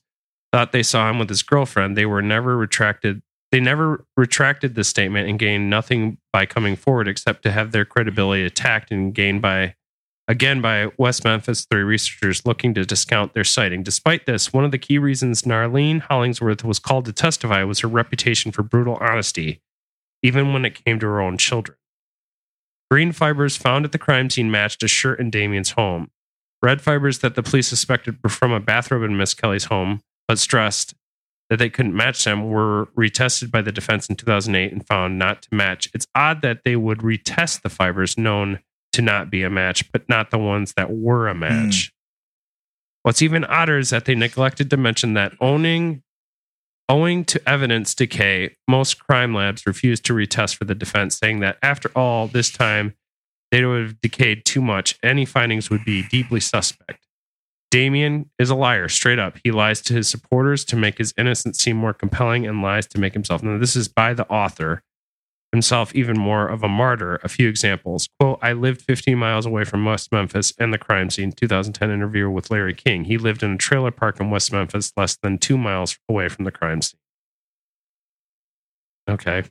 thought they saw him with his girlfriend. They were never retracted. They never retracted this statement and gained nothing by coming forward except to have their credibility attacked and gained by again by West Memphis three researchers looking to discount their sighting. Despite this, one of the key reasons Narlene Hollingsworth was called to testify was her reputation for brutal honesty, even when it came to her own children. Green fibers found at the crime scene matched a shirt in Damien's home. Red fibers that the police suspected were from a bathrobe in Misskelley's home, but stressed that they couldn't match them, were retested by the defense in 2008 and found not to match. It's odd that they would retest the fibers known to not be a match, but not the ones that were a hmm. match. What's even odder is that they neglected to mention that owning Owing to evidence decay, most crime labs refused to retest for the defense, saying that after all this time, they would have decayed too much. Any findings would be deeply suspect. Damien is a liar, straight up. He lies to his supporters to make his innocence seem more compelling and lies to make himself. Now, this is by the author himself even more of a martyr. A few examples. Quote, I lived 15 miles away from West Memphis and the crime scene. 2010 interview with Larry King. He lived in a trailer park in West Memphis, less than two miles away from the crime scene. Okay.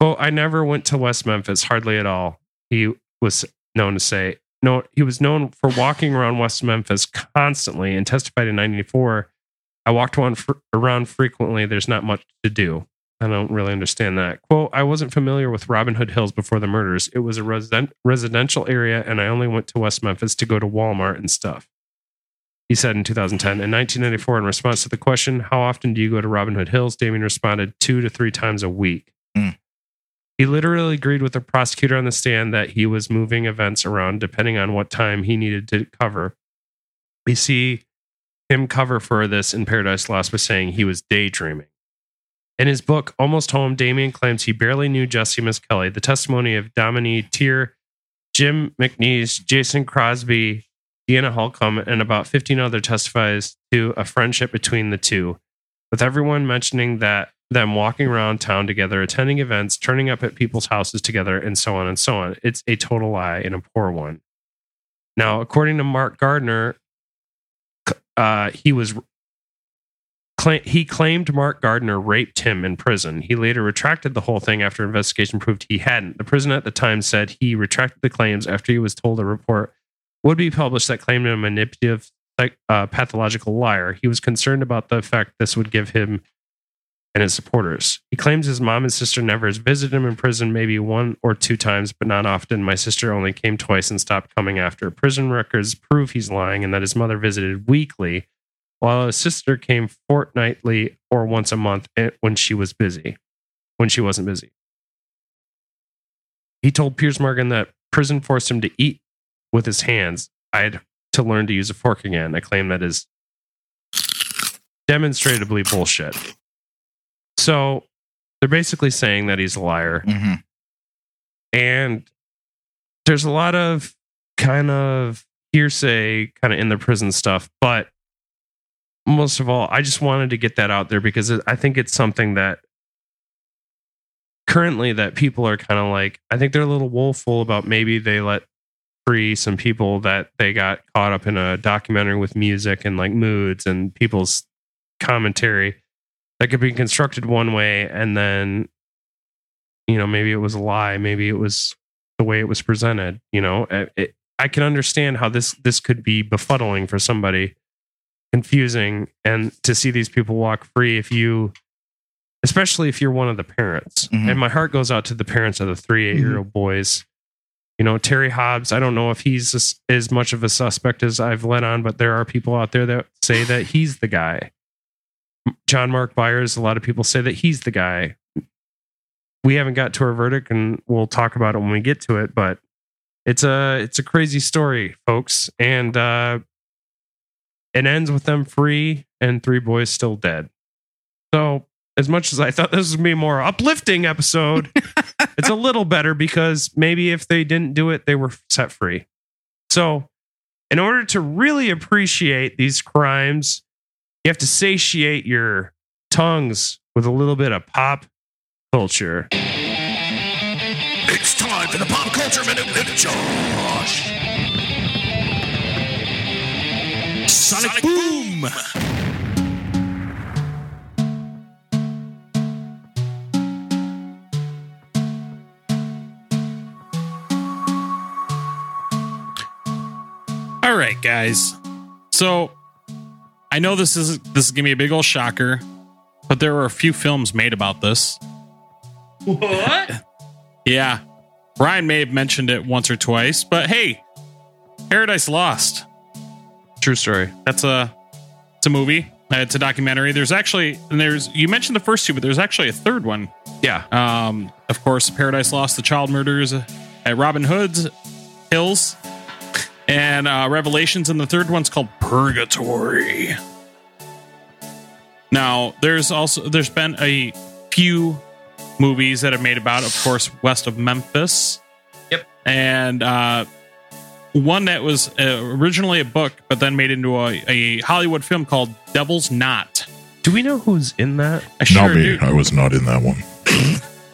Quote, I never went to West Memphis, hardly at all. He was known to say, no, he was known for walking around West Memphis constantly and testified in 94. I walked around frequently. There's not much to do. I don't really understand that. Quote, I wasn't familiar with Robin Hood Hills before the murders. It was a resident- residential area, and I only went to West Memphis to go to Walmart and stuff. He said in 2010. In 1994, in response to the question, How often do you go to Robin Hood Hills? Damien responded, Two to three times a week. Mm. He literally agreed with the prosecutor on the stand that he was moving events around depending on what time he needed to cover. We see him cover for this in Paradise Lost by saying he was daydreaming. In his book, Almost Home, Damien claims he barely knew Jessie Misskelley. The testimony of Dominique Teer, Jim McNeese, Jason Crosby, Deanna Holcomb, and about 15 other testifies to a friendship between the two, with everyone mentioning that them walking around town together, attending events, turning up at people's houses together, and so on and so on. It's a total lie and a poor one. Now, according to Mark Gardner, uh, he was he claimed Mark Gardner raped him in prison. He later retracted the whole thing after investigation proved he hadn't. The prison at the time said he retracted the claims after he was told a report would be published that claimed him a manipulative, uh, pathological liar. He was concerned about the effect this would give him and his supporters. He claims his mom and sister never visited him in prison, maybe one or two times, but not often. My sister only came twice and stopped coming after. Prison records prove he's lying and that his mother visited weekly, while his sister came fortnightly or once a month eh, when she was busy, when she wasn't busy. He told Piers Morgan that prison forced him to eat with his hands. I had to learn to use a fork again. a claim that is demonstrably bullshit. So they're basically saying that he's a liar. Mhm. And there's a lot of kind of hearsay kind of in the prison stuff, but most of all, I just wanted to get that out there because I think it's something that currently that people are kind of like I think they're a little woeful about maybe they let free some people that they got caught up in a documentary with music and like moods and people's commentary that could be constructed one way and then you know maybe it was a lie maybe it was the way it was presented you know? It, it, i can understand how this this could be befuddling for somebody confusing and to see these people walk free if you especially if you're one of the parents. Mhm. and my heart goes out to the parents of the three eight year old boys. You know terry hobbs i don't know if he's as, as much of a suspect as i've let on but there are people out there that say that he's the guy. John mark byers a lot of people say that he's the guy. We haven't got to our verdict and we'll talk about it when we get to it but it's a it's a crazy story folks. And uh it ends with them free and three boys still dead. So as much as i thought this would be a more uplifting episode it's a little better because maybe if they didn't do it they were set free. So in order to really appreciate these crimes you have to satiate your tongues with a little bit of pop culture. It's time for the pop culture minute with Josh. Sonic, Boom. All right, guys. So I know this is this is gonna be a big old shocker, but there were a few films made about this. What? Yeah. Ryan may have mentioned it once or twice, but hey, Paradise Lost. True story. That's a it's a movie. Uh, It's a documentary. There's actually and there's you mentioned the first two, but there's actually a third one. Yeah. Um, of course, Paradise Lost, the child murders at Robin Hood's Hills, and uh, Revelations, and the third one's called Purgatory. Now, there's also there's been a few movies that have made about, of course, west of Memphis. Yep. And uh, one that was uh, originally a book, but then made into a, a Hollywood film called Devil's Knot. Do we know who's in that? I Not sure me. do. I was not in that one.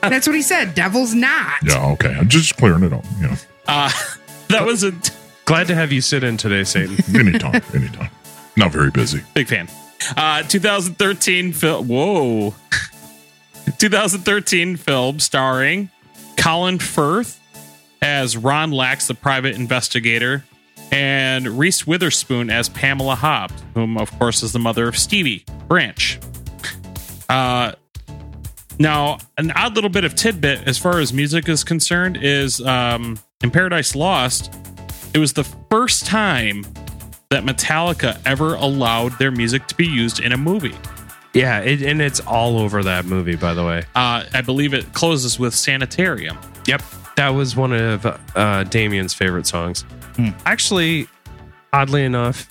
That's what he said. Devil's Knot. Yeah, okay. I'm just clearing it up. Yeah. Uh, that was a Glad to have you sit in today, Satan. anytime, anytime. Not very busy. Big fan. Uh, 2013 film. Whoa. 2013 film starring Colin Firth as Ron Lax, the private investigator, and Reese Witherspoon as Pamela Hobbs, whom, of course, is the mother of Stevie Branch. Uh, now, an odd little bit of tidbit as far as music is concerned is um, in Paradise Lost, it was the first time that Metallica ever allowed their music to be used in a movie. yeah, it, and it's all over that movie, by the way. Uh, I believe it closes with Sanitarium. Yep. That was one of uh, Damien's favorite songs. Actually, oddly enough,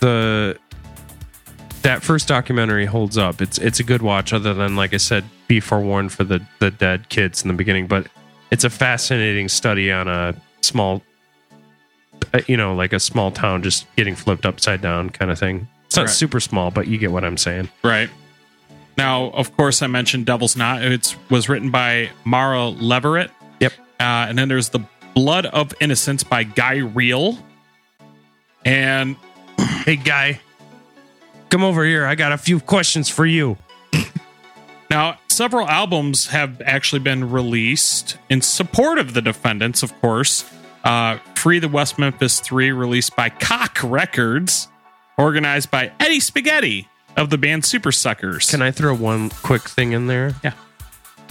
the that first documentary holds up. It's it's a good watch. Other than like I said, be forewarned for the the dead kids in the beginning. But it's a fascinating study on a small, uh, you know, like a small town just getting flipped upside down kind of thing. It's not Right. super small, but you get what I'm saying. Right. Now, of course, I mentioned Devil's Knot. It was written by Mara Leveritt. Yep. Uh, and then there's The Blood of Innocence by Guy Reel. And Hey, guy, come over here. I got a few questions for you. now, several albums have actually been released in support of the defendants, of course. Uh, Free the West Memphis 3, released by Koch Records, organized by Eddie Spaghetti of the band Supersuckers. Can I throw one quick thing in there? Yeah.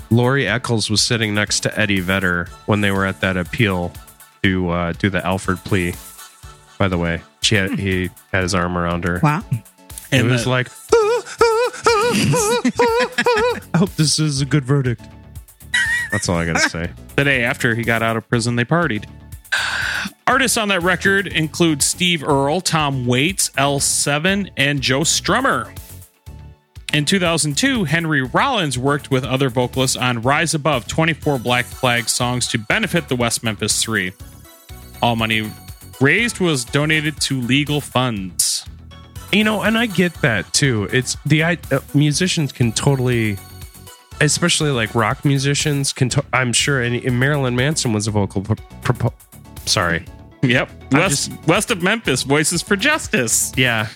Lori Echols was sitting next to Eddie Vedder when they were at that appeal to uh, do the Alford plea. By the way, she had, he had his arm around her. Wow. It And was the- like, ah, ah, ah, I hope this is a good verdict. That's all I gotta say. the day after he got out of prison, they partied. Artists on that record include Steve Earle, Tom Waits, L7, and Joe Strummer. In 2002, Henry Rollins worked with other vocalists on Rise Above 24 Black Flag songs to benefit the West Memphis Three. All money raised was donated to legal funds. You know, and I get that too. It's the I, uh, musicians can totally, especially like rock musicians, can. To, I'm sure, and, and Marilyn Manson was a vocal. Pro, propo- sorry, Yep. West, west of Memphis, Voices for Justice. yeah,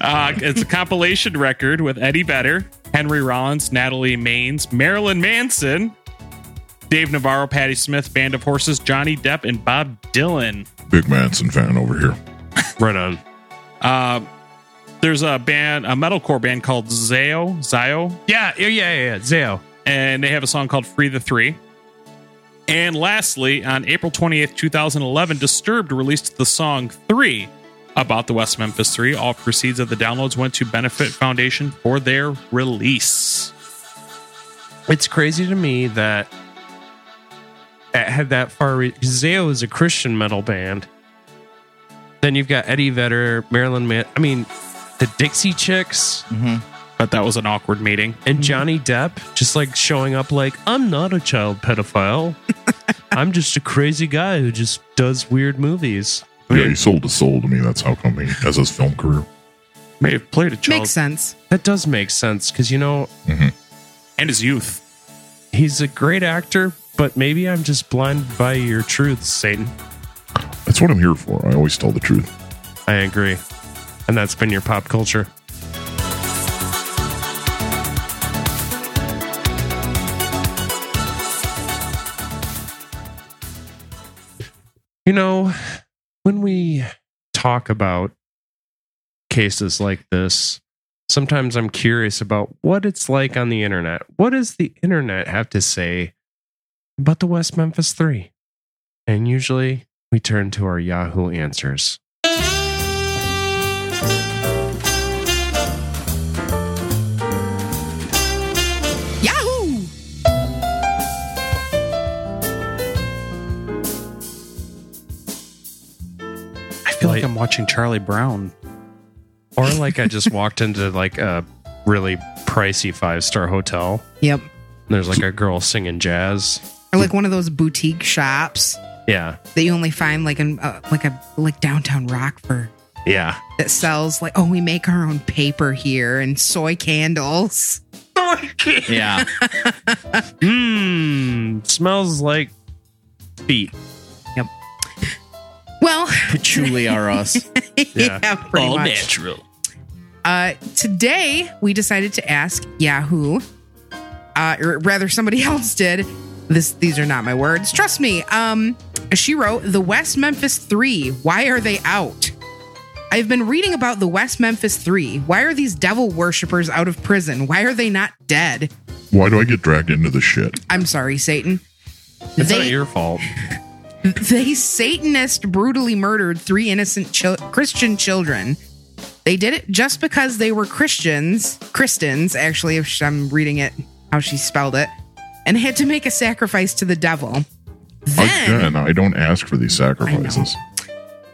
Uh, it's a compilation record with Eddie Vedder, Henry Rollins, Natalie Maines, Marilyn Manson, Dave Navarro, Patti Smith, Band of Horses, Johnny Depp, and Bob Dylan. Big Manson fan over here. right on. Uh, there's a band, a metalcore band called Zao, Zao, Yeah, yeah, yeah, yeah. Zao. and they have a song called Free the Three. And lastly, on April 28th, 2011, Disturbed released the song Three about the West Memphis Three. All proceeds of the downloads went to Benefit Foundation for their release. It's crazy to me that it had that far. Re- 'cause Zao is a Christian metal band. Then you've got Eddie Vedder, Marilyn Man. I mean, the Dixie Chicks mm-hmm. But that was an awkward meeting. and mm-hmm. Johnny Depp just like showing up like, I'm not a child pedophile. I'm just a crazy guy who just does weird movies. Yeah, he sold his soul to me. That's how come he has his film career. May have played a child Makes sense. That does make sense because, you know, mm-hmm. and his youth. he's a great actor, but maybe I'm just blinded by your truths, Satan. That's what I'm here for. I always tell the truth. I agree. And that's been your pop culture. You know, when we talk about cases like this, sometimes I'm curious about what it's like on the internet. What does the internet have to say about the West Memphis Three? And usually we turn to our Yahoo answers. Like, I'm watching Charlie Brown. Or like I just walked into like a really pricey five star hotel. Yep. And there's like a girl singing jazz. Or like one of those boutique shops Yeah. that you only find like in uh, like a like downtown Rockford Yeah. that sells like oh we make our own paper here and soy candles. Yeah. Mmm. Smells like feet. Well, Patchouli are us. yeah, pretty All much. natural. Uh, today we decided to ask Yahoo, uh, or rather somebody else did. This these are not my words. Trust me. Um, she wrote the West Memphis Three. Why are they out? I've been reading about the West Memphis Three. Why are these devil worshippers out of prison? Why are they not dead? Why do I get dragged into this shit? I'm sorry, Satan. It's They- not your fault. They Satanist brutally murdered three innocent chil- Christian children. They did it just because they were Christians, Christians, actually, if I'm reading it how she spelled it, and had to make a sacrifice to the devil. Then, Again, I don't ask for these sacrifices.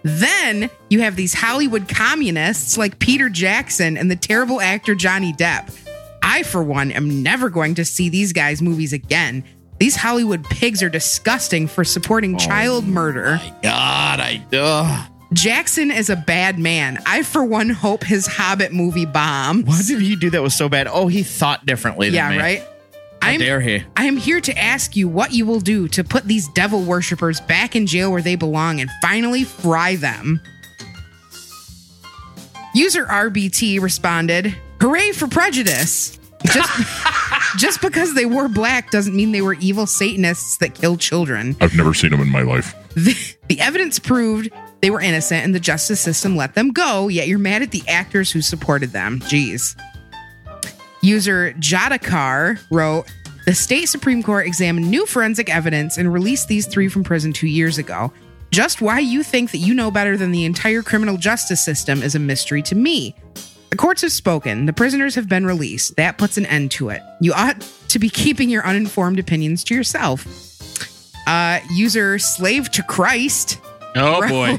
then you have these Hollywood communists like Peter Jackson and the terrible actor Johnny Depp. I, for one, am never going to see these guys' movies again. These Hollywood pigs are disgusting for supporting oh child murder. God, I. Ugh. Jackson is a bad man. I, for one, hope his Hobbit movie bombs. What did he do that was so bad? Oh, he thought differently than Yeah, me. right? How I'm, dare he? I am here to ask you what you will do to put these devil worshippers back in jail where they belong and finally fry them. User RBT responded, Hooray for prejudice! Just, just because they wore black doesn't mean they were evil Satanists that killed children. I've never seen them in my life. The, the evidence proved they were innocent and the justice system let them go, yet you're mad at the actors who supported them. Jeez. User Jadakar wrote, the state Supreme Court examined new forensic evidence and released these three from prison two years ago. Just why you think that you know better than the entire criminal justice system is a mystery to me. The courts have spoken. The prisoners have been released. That puts an end to it. You ought to be keeping your uninformed opinions to yourself. Uh, user Slave to Christ. Oh, boy.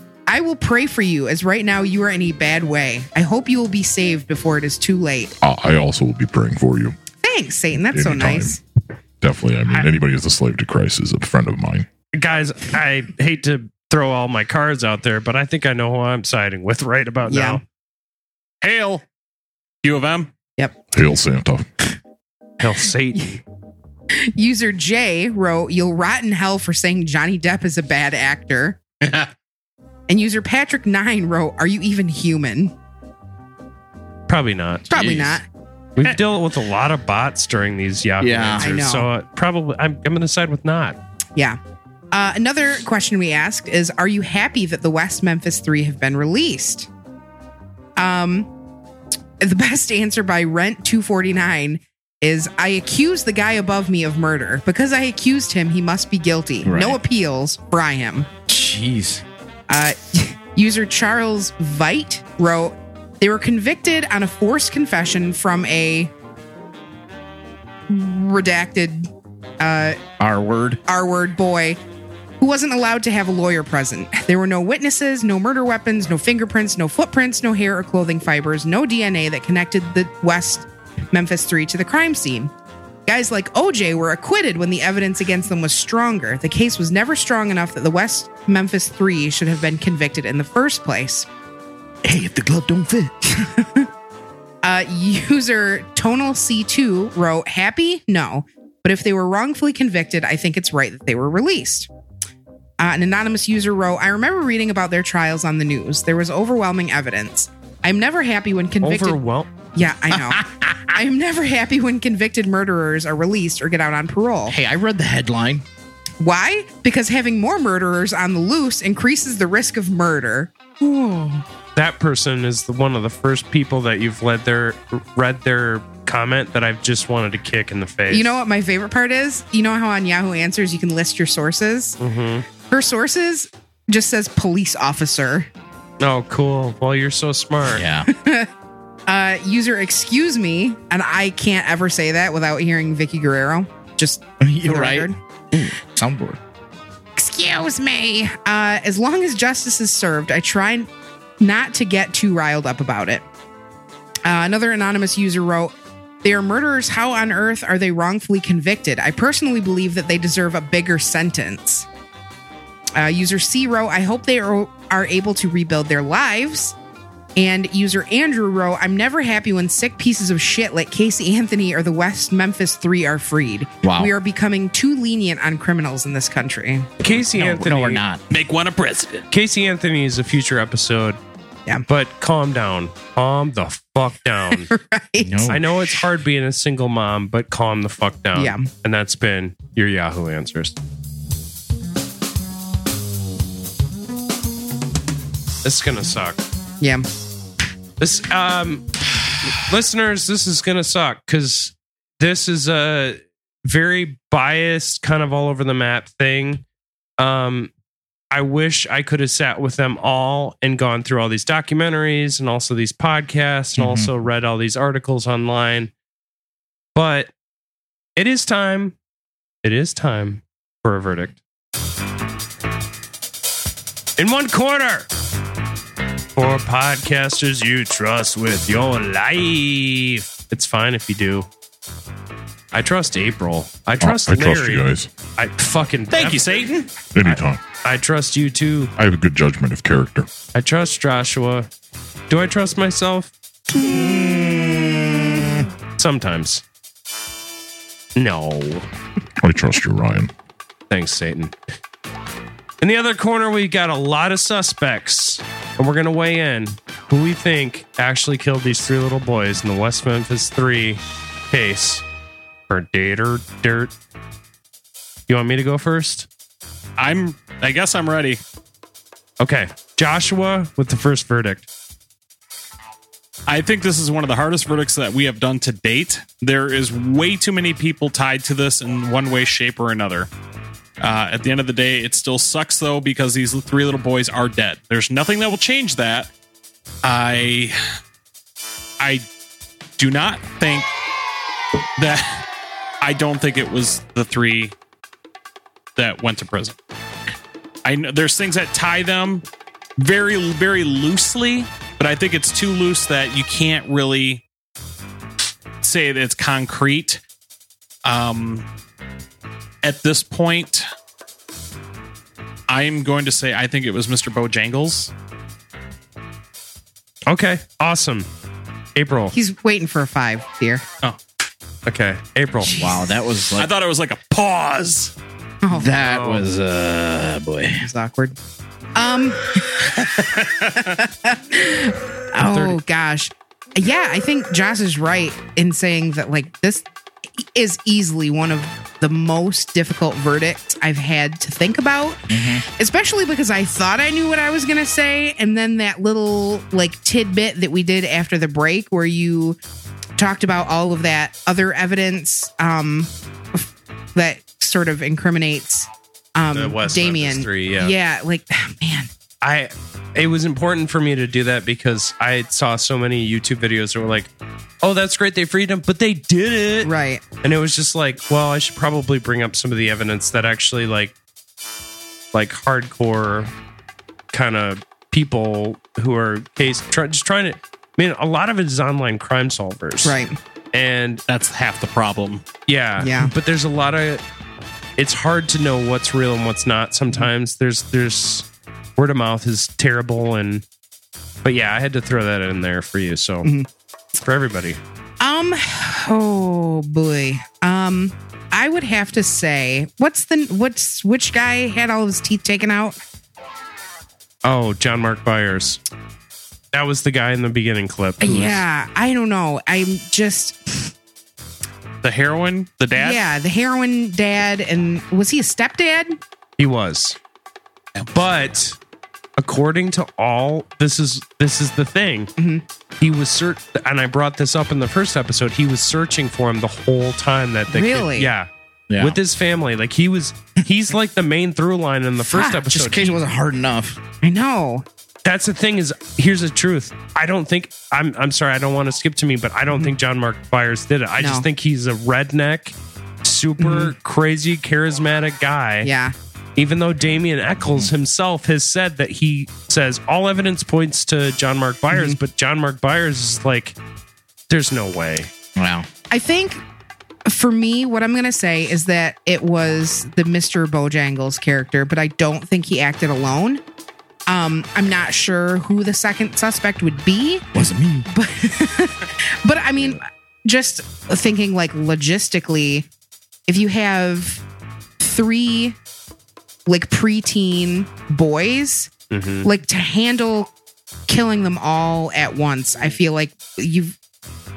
I will pray for you as right now you are in a bad way. I hope you will be saved before it is too late. Uh, I also will be praying for you. Thanks, Satan. That's so nice. Definitely. I mean, anybody who's a slave to Christ is a friend of mine. Guys, I hate to throw all my cards out there, but I think I know who I'm siding with right about Yeah. now. Hail. U of M. Yep. Hail Santa. Hail Satan. User J wrote, You'll rot in hell for saying Johnny Depp is a bad actor. and user Patrick9 wrote, Are you even human? Probably not. Probably not. We've dealt with a lot of bots during these Yahoo Yeah. answers, I know. so uh, probably I'm, I'm going to side with not. Yeah. Uh, another question we asked is Are you happy that the West Memphis Three have been released? Um, the best answer by Rent 249 is I accuse the guy above me of murder. Because I accused him, he must be guilty. Right. No appeals. Fry him. Jeez. Uh, user Charles Veit wrote, they were convicted on a forced confession from a redacted uh, R word. R word boy who wasn't allowed to have a lawyer present. There were no witnesses, no murder weapons, no fingerprints, no footprints, no hair or clothing fibers, no DNA that connected the West Memphis 3 to the crime scene. Guys like OJ were acquitted when the evidence against them was stronger. The case was never strong enough that the West Memphis 3 should have been convicted in the first place. Hey, if the glove don't fit. Uh, user Tonal C2 wrote, Happy? No. But if they were wrongfully convicted, I think it's right that they were released. Uh, an anonymous user wrote, I remember reading about their trials on the news. There was overwhelming evidence. I'm never happy when convicted. Overwhelm. yeah, I know. I am never happy when convicted murderers are released or get out on parole. Hey, I read the headline. Why? Because having more murderers on the loose increases the risk of murder. That person is the, one of the first people that you've led their read their comment that I've just wanted to kick in the face. You know what my favorite part is? You know how on Yahoo Answers you can list your sources? hmm Her sources just says police officer. Oh, cool. Well, you're so smart. Yeah. Uh, user excuse me, and I can't ever say that without hearing Vickie Guerrero. Just You're right. record. Soundboard. Excuse me. Uh, as long as justice is served, I try not to get too riled up about it. Uh, another anonymous user wrote, They are murderers. How on earth are they wrongfully convicted? I personally believe that they deserve a bigger sentence. Uh, user C wrote, I hope they are, are able to rebuild their lives. And user Andrew wrote, I'm never happy when sick pieces of shit like Casey Anthony or the West Memphis Three are freed. Wow. We are becoming too lenient on criminals in this country. Casey No, Anthony. no, we're not. Make one a president. Casey Anthony is a future episode. Yeah. But calm down. Calm the fuck down. right? No. I know it's hard being a single mom, but calm the fuck down. Yeah. And that's been your Yahoo answers. This is gonna suck. Yeah. This um listeners, this is gonna suck because this is a very biased, kind of all over the map thing. Um I wish I could have sat with them all and gone through all these documentaries and also these podcasts and Mhm. also read all these articles online. But it is time. It is time for a verdict. In one corner, for podcasters you trust with your life. It's fine if you do. I trust April. I oh, trust Oh, I Larry. trust you guys. I fucking Thank you, Satan. Anytime. I trust you too. I have a good judgment of character. I trust Joshua. Do I trust myself? Mm. Sometimes. No. I trust you, Ryan. Thanks, Satan. In the other corner, we got a lot of suspects, and we're going to weigh in who we think actually killed these three little boys in the West Memphis 3 case for Dater Dirt. You want me to go first? I'm. I guess I'm ready. Okay. Joshua with the first verdict. I think this is one of the hardest verdicts that we have done to date. There is way too many people tied to this in one way, shape, or another. Uh, at the end of the day, it still sucks though because these three little boys are dead. There's nothing that will change that. I, I do not think that. I don't think it was the three that went to prison. I know there's things that tie them very, very loosely, but I think it's too loose that you can't really say that it's concrete. Um, at this point, I'm going to say I think it was Mr. Bojangles. Okay, awesome. April. He's waiting for a five, dear. Oh, Okay, April. Wow, that was like, I thought it was like a pause. Oh, that Oh. was uh boy. It's awkward. Um. oh gosh, yeah. I think Josh is right in saying that like this is easily one of the most difficult verdicts I've had to think about, especially because I thought I knew what I was gonna say, and then that little like tidbit that we did after the break where you talked about all of that other evidence um that sort of incriminates um Damien. Three, yeah. yeah, like man, I it was important for me to do that because I saw so many YouTube videos that were like, "Oh, that's great, they freed him, but they did it." right? And it was just like, well, I should probably bring up some of the evidence that actually like like hardcore kind of people who are case try, just trying to I mean, a lot of it is online crime solvers. Right. And That's half the problem. yeah. Yeah. But there's a lot of it's hard to know what's real and what's not sometimes. There's there's word of mouth is terrible and but yeah, I had to throw that in there for you. So for everybody. Um oh boy. Um I would have to say what's the what's which guy had all of his teeth taken out? Oh, John Mark Byers. That was the guy in the beginning clip. who was- Yeah, I don't know. I'm just The heroin, the dad. yeah, the heroin dad and was he a stepdad? He was. But according to all this is this is the thing. Mm-hmm. He was search and I brought this up in the first episode. He was searching for him the whole time that the kid- Really? yeah. Yeah. With his family. Like he was he's like the main through line in the first Fuck, episode. Just in case it wasn't hard enough. I know. That's the thing is here's the truth. I don't think I'm I'm sorry, I don't want to skip to me, but I don't think John Mark Byers did it. I No. just think he's a redneck, super crazy, charismatic guy. Yeah. Even though Damien Echols himself has said that he says all evidence points to John Mark Byers, but John Mark Byers is like, there's no way. Wow. I think for me, what I'm going to say is that it was the Mr. Bojangles character, but I don't think he acted alone. Um, I'm not sure who the second suspect would be, Wasn't me. but but I mean, just thinking like logistically, if you have three like preteen boys, mm-hmm. like to handle killing them all at once, I feel like you've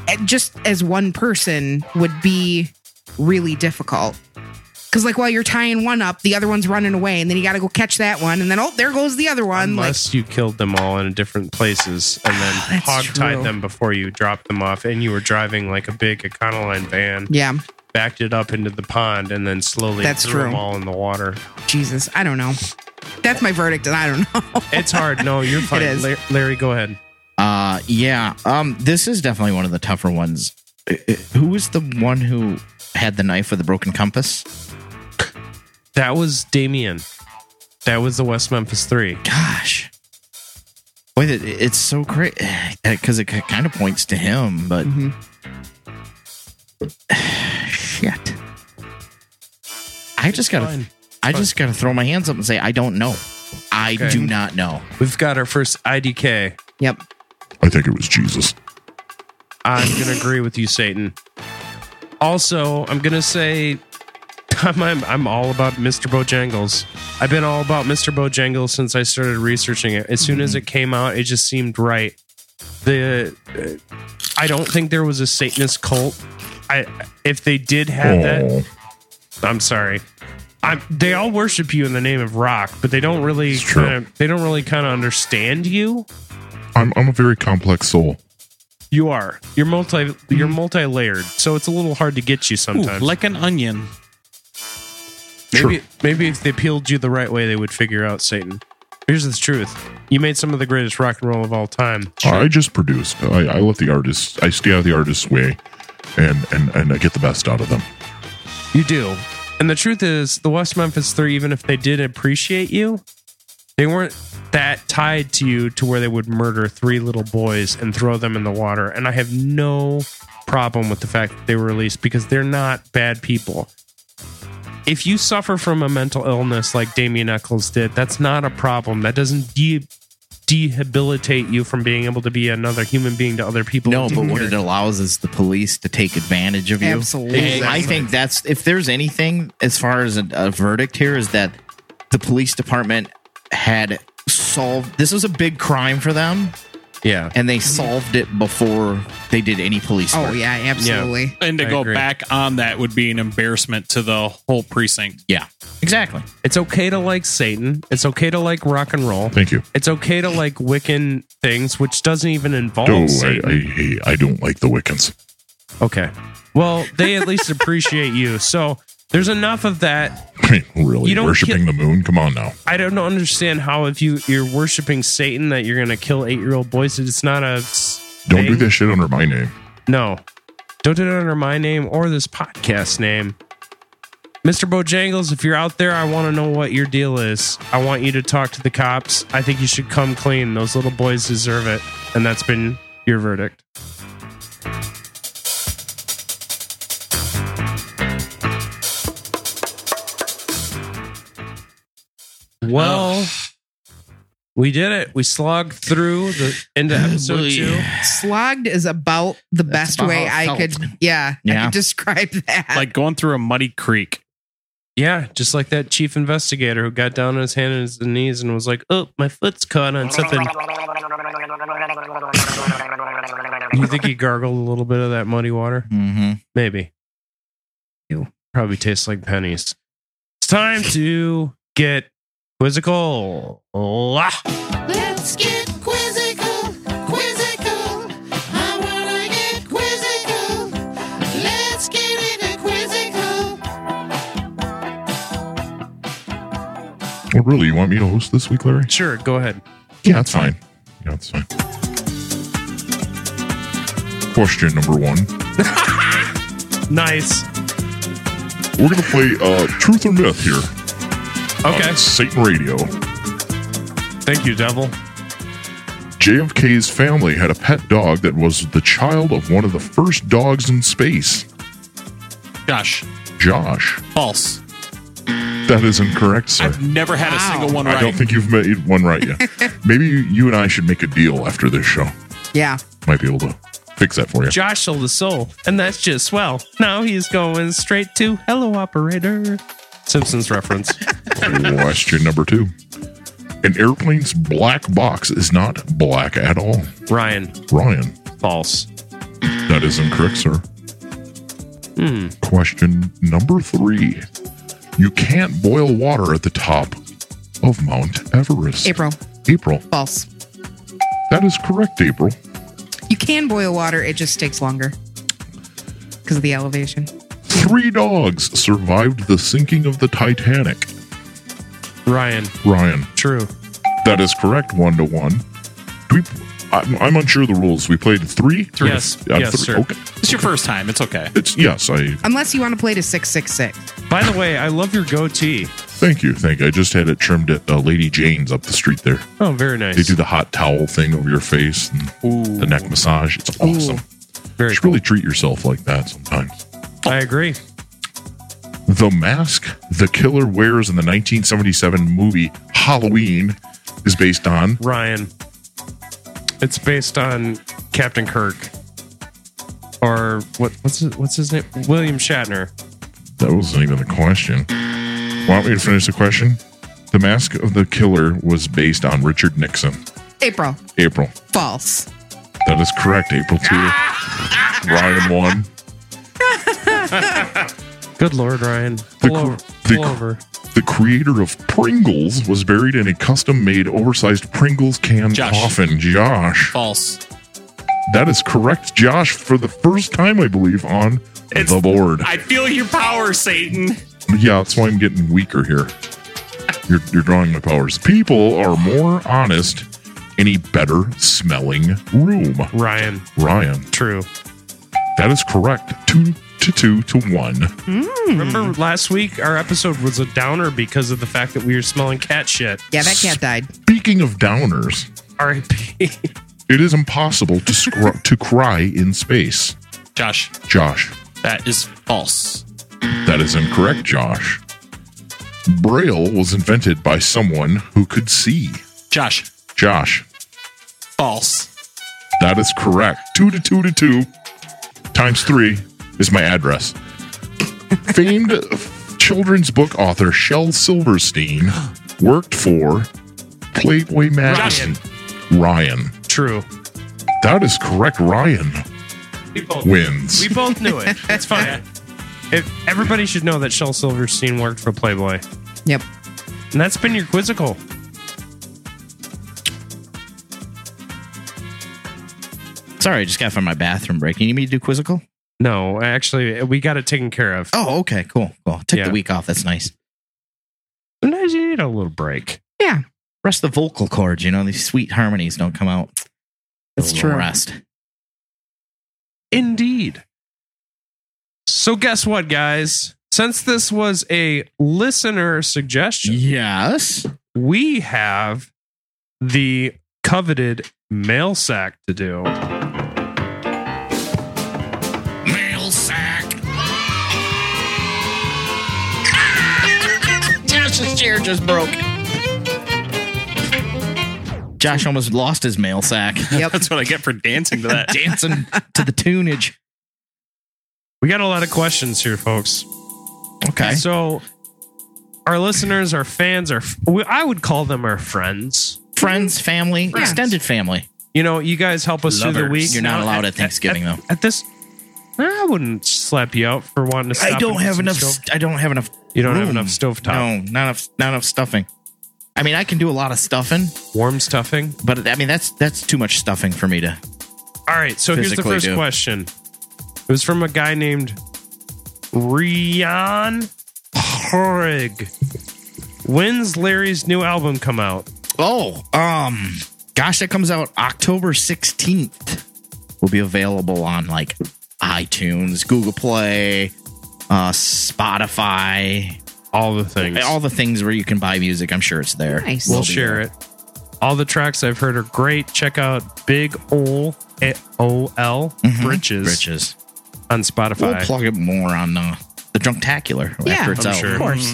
eh, just as one person would be really difficult. Cause like while you're tying one up, the other one's running away, and then you got to go catch that one, and then oh, there goes the other one. Like, Unless you killed them all in different places and then That's hog-tied them before you dropped them off, and you were driving like a big Econoline van, yeah, backed it up into the pond, and then slowly That's threw them true. all in the water. Jesus, I don't know. That's my verdict, and I don't know. It's hard. No, you're fine. is. La- Larry, go ahead. Uh yeah. Um this is definitely one of the tougher ones. Who was the one who had the knife with the broken compass? That was Damien. That was the West Memphis Three. Gosh. Wait, it, it's so great because it kind of points to him, but shit. I just gotta, fine. I just gotta throw my hands up and say I don't know. I Okay. do not know. We've got our first IDK. Yep. I think it was Jesus. I'm going to agree with you, Satan. Also, I'm going to say I'm, I'm, I'm all about Mr. Bojangles. I've been all about Mr. Bojangles since I started researching it. As soon as it came out, it just seemed right. The uh, I don't think there was a Satanist cult. I if they did have that, oh. I'm sorry. I'm, they all worship you in the name of rock, but they don't really true. kind of they don't really kind of understand you. I'm I'm a very complex soul. You are. You're multi. You're multi-layered, so it's a little hard to get you Ooh, sometimes. like an onion. maybe, maybe if they peeled you the right way, they would figure out Satan. Here's the truth: you made some of the greatest rock and roll of all time. I just produce. I, I let the artists. I stay out of the artist's way, and and and I get the best out of them. You do. And the truth is, the West Memphis Three, even if they did appreciate you, they weren't that tied to you to where they would murder three little boys and throw them in the water. And I have no problem with the fact that they were released because they're not bad people. If you suffer from a mental illness like Damien Echols did, that's not a problem. That doesn't de- debilitate you from being able to be another human being to other people. No, but what it allows is the police to take advantage of you. Absolutely. I think that's if there's anything as far as a, a verdict here is that the police department had solved this was a big crime for them. Yeah. And they solved it before they did any police Oh work. yeah, absolutely. And to I go agree. back on that would be an embarrassment to the whole precinct. Yeah. Exactly. It's okay to like Satan. It's okay to like rock and roll. Thank you. It's okay to like Wiccan things, which doesn't even involve No, I, Satan. I hate- I don't like the Wiccans. okay. Well, they at least appreciate you. So there's enough of that. I mean, really You don't worshiping the moon? Come on now. I don't understand how if you you're worshiping Satan that you're gonna kill eight year old boys. It's not a Don't do this shit under my name. No, don't do it under my name or this podcast name. Mr. Bojangles, if you're out there, I want to know what your deal is. I want you to talk to the cops. I think you should come clean. Those little boys deserve it. And that's been your verdict. Well, we did it. We slogged through the into episode boy. two. Slogged is about the best about way how it I felt. could. Yeah, I Yeah. could describe that. Like going through a muddy creek. Yeah, just like that chief investigator who got down on his hand and his knees and was like, "Oh, my foot's caught on something." You think he gargled a little bit of that muddy water? Mm-hmm. Maybe. Ew. Probably tastes like pennies. It's time to get quizzical. Let's get quizzical, quizzical. I wanna get quizzical. Let's get into quizzical. Well, really, you want me to host this week, Larry? Sure, go ahead. Yeah, that's fine. Yeah, that's fine. Question number one. Nice. We're gonna play uh, Truth or Myth here. Okay. on Satan Radio. Thank you, devil. JFK's family had a pet dog that was the child of one of the first dogs in space. Josh. Josh. false. That is incorrect, sir. I've never had a single one I don't think you've made one right yet. Maybe you, you and I should make a deal after this show. yeah. Might be able to fix that for you. Josh sold his soul, and that's just swell. Now he's going straight to Hello Operator. Simpsons reference. Question number two. An airplane's black box is not black at all. Ryan, Ryan. false. That is incorrect, sir. Hmm. Question number three. You can't boil water at the top of Mount Everest. April. April. False. That is correct, April. You can boil water, it just takes longer because of the elevation. Three dogs survived the sinking of the Titanic. Ryan, Ryan. true. That is correct, one to one. Do we, I'm, I'm unsure of the rules. We played three? three Yes. to, Yes, sir. Okay. It's your first time. It's okay. It's, yes, I Unless you want to play to 666. By the way, I love your goatee. thank you. Thank you. I just had it trimmed at uh, Lady Jane's up the street there. Oh, very nice. They do the hot towel thing over your face and the neck massage. It's awesome. Very you should cool. really treat yourself like that sometimes. I agree. The mask the killer wears in the 1977 movie Halloween is based on Ryan. It's based on Captain Kirk. Or what what's his, what's his name? William Shatner. that wasn't even the question. Want me to finish the question? The mask of the killer was based on Richard Nixon. April. April. False. That is correct. April 2. Ryan 1. Good lord, Ryan. The, Pull cr- over. the, Pull over. the creator of Pringles was buried in a custom made oversized Pringles can Josh. coffin. Josh. False. That is correct, Josh, for the first time, I believe, on It's- the board. I feel your power, Satan. Yeah, that's why I'm getting weaker here. You're, you're drawing my powers. People are more honest in a better smelling room. Ryan. Ryan. True. That is correct. Two to two to one. Hmm. Remember last week our episode was a downer because of the fact that we were smelling cat shit. Yeah, that cat died. Speaking of downers, R.I.P. it is impossible to scr- to cry in space. Josh, Josh, that is false. that is incorrect, Josh. Braille was invented by someone who could see. Josh, Josh, false. that is correct. Two to two to two times three is my address. Famed children's book author Shel Silverstein worked for Playboy magazine. Ryan. True. That is correct. Ryan We both, wins. we both knew it. That's fine. If everybody should know that Shel Silverstein worked for Playboy. Yep. And that's been your quizzical. Sorry, I just got from my bathroom break. You need me to do quizzical? No, actually, we got it taken care of. Oh, okay, cool. Cool. Took Yeah. the week off. That's nice. Sometimes you need a little break. Yeah. Rest the vocal cords, you know, these sweet harmonies don't come out. That's A little true. Rest. Indeed. So, guess what, guys? Since this was a listener suggestion, Yes. we have the coveted mail sack to do. Josh's chair just broke. Josh almost lost his mail sack. Yep. That's what I get for dancing to that. Dancing to the tunage. We got a lot of questions here, folks. Okay. So, our listeners, our fans, our I would call them our friends. Friends, family, Friends. extended family. You know, you guys help us through the week. You're not allowed at Thanksgiving, at, though. At this, I wouldn't slap you out for wanting to. Stop I don't have enough. stove- I don't have enough. You don't have room. enough stovetop. No, not enough. Not enough stuffing. I mean, I can do a lot of stuffing, warm stuffing. but I mean that's that's too much stuffing for me to. All right, so here's the Physically first do. question. It was from a guy named Rian Horig. When's Larry's new album come out? Oh, um, gosh, that comes out October sixteenth. Will be available on like iTunes, Google Play, uh, Spotify, All the things. all the things where you can buy music. I'm sure it's there. Nice. we'll be share there. it. All the tracks I've heard are great. Check out Big Ol O L Bridges Britches. on Spotify. We'll plug it more on uh, the Drunktacular Yeah, after it's I'm out. sure. Of course.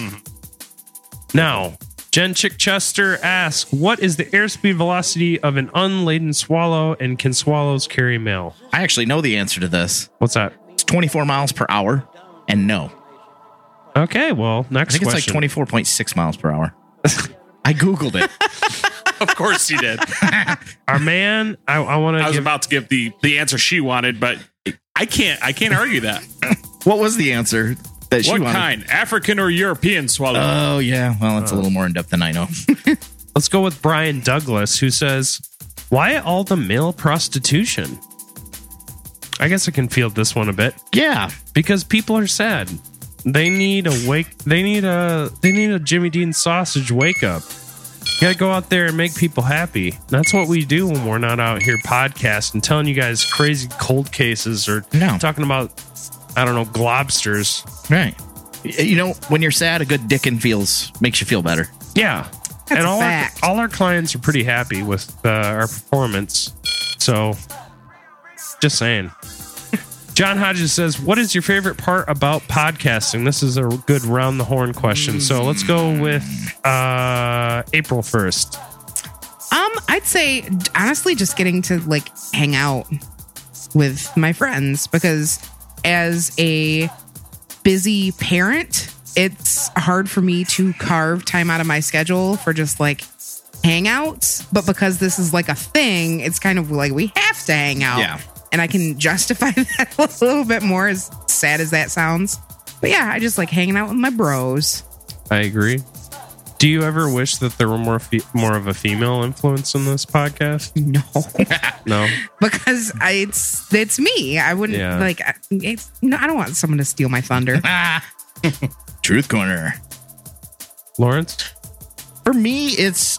Now, Jen Chickchester asks, "What is the airspeed velocity of an unladen swallow, and can swallows carry mail?" I actually know the answer to this. What's that? It's 24 miles per hour, and no, Okay, well, next I next think it's like 24.6 miles per hour. I googled it. of course you did. Our man, I, I want I was give. about to give the the answer she wanted, but I can't. I can't argue that. what was the answer that she what wanted? kind? African or European swallow? Oh yeah, well, it's a uh. little more in depth than I know. Let's go with Brian Douglas, who says, "Why all the male prostitution?" I guess I can field this one a bit yeah, because people are sad. They need a wake. They need a. They need a Jimmy Dean sausage wake up. You gotta go out there and make people happy. That's what we do when we're not out here podcasting, telling you guys crazy cold cases or No. talking about, I don't know, globsters. right. Y- You know, when you're sad, a good dickin feels makes you feel better. Yeah. That's and a all fact. our all our clients are pretty happy with uh, our performance. So, just saying. John Hodges says, "What is your favorite part about podcasting?" This is a good round the horn question. So let's go with uh, April first. Um, I'd say honestly, just getting to like hang out with my friends because as a busy parent, it's hard for me to carve time out of my schedule for just like hangouts. But because this is like a thing, it's kind of like we have to hang out. Yeah. And I can justify that a little bit more, as sad as that sounds. But yeah, I just like hanging out with my bros. I agree. Do you ever wish that there were more fe- more of a female influence in this podcast? No, No. because I, it's it's me. I wouldn't Yeah. like. I- It's, no, I don't want someone to steal my thunder. Truth corner. Lawrence? For me, it's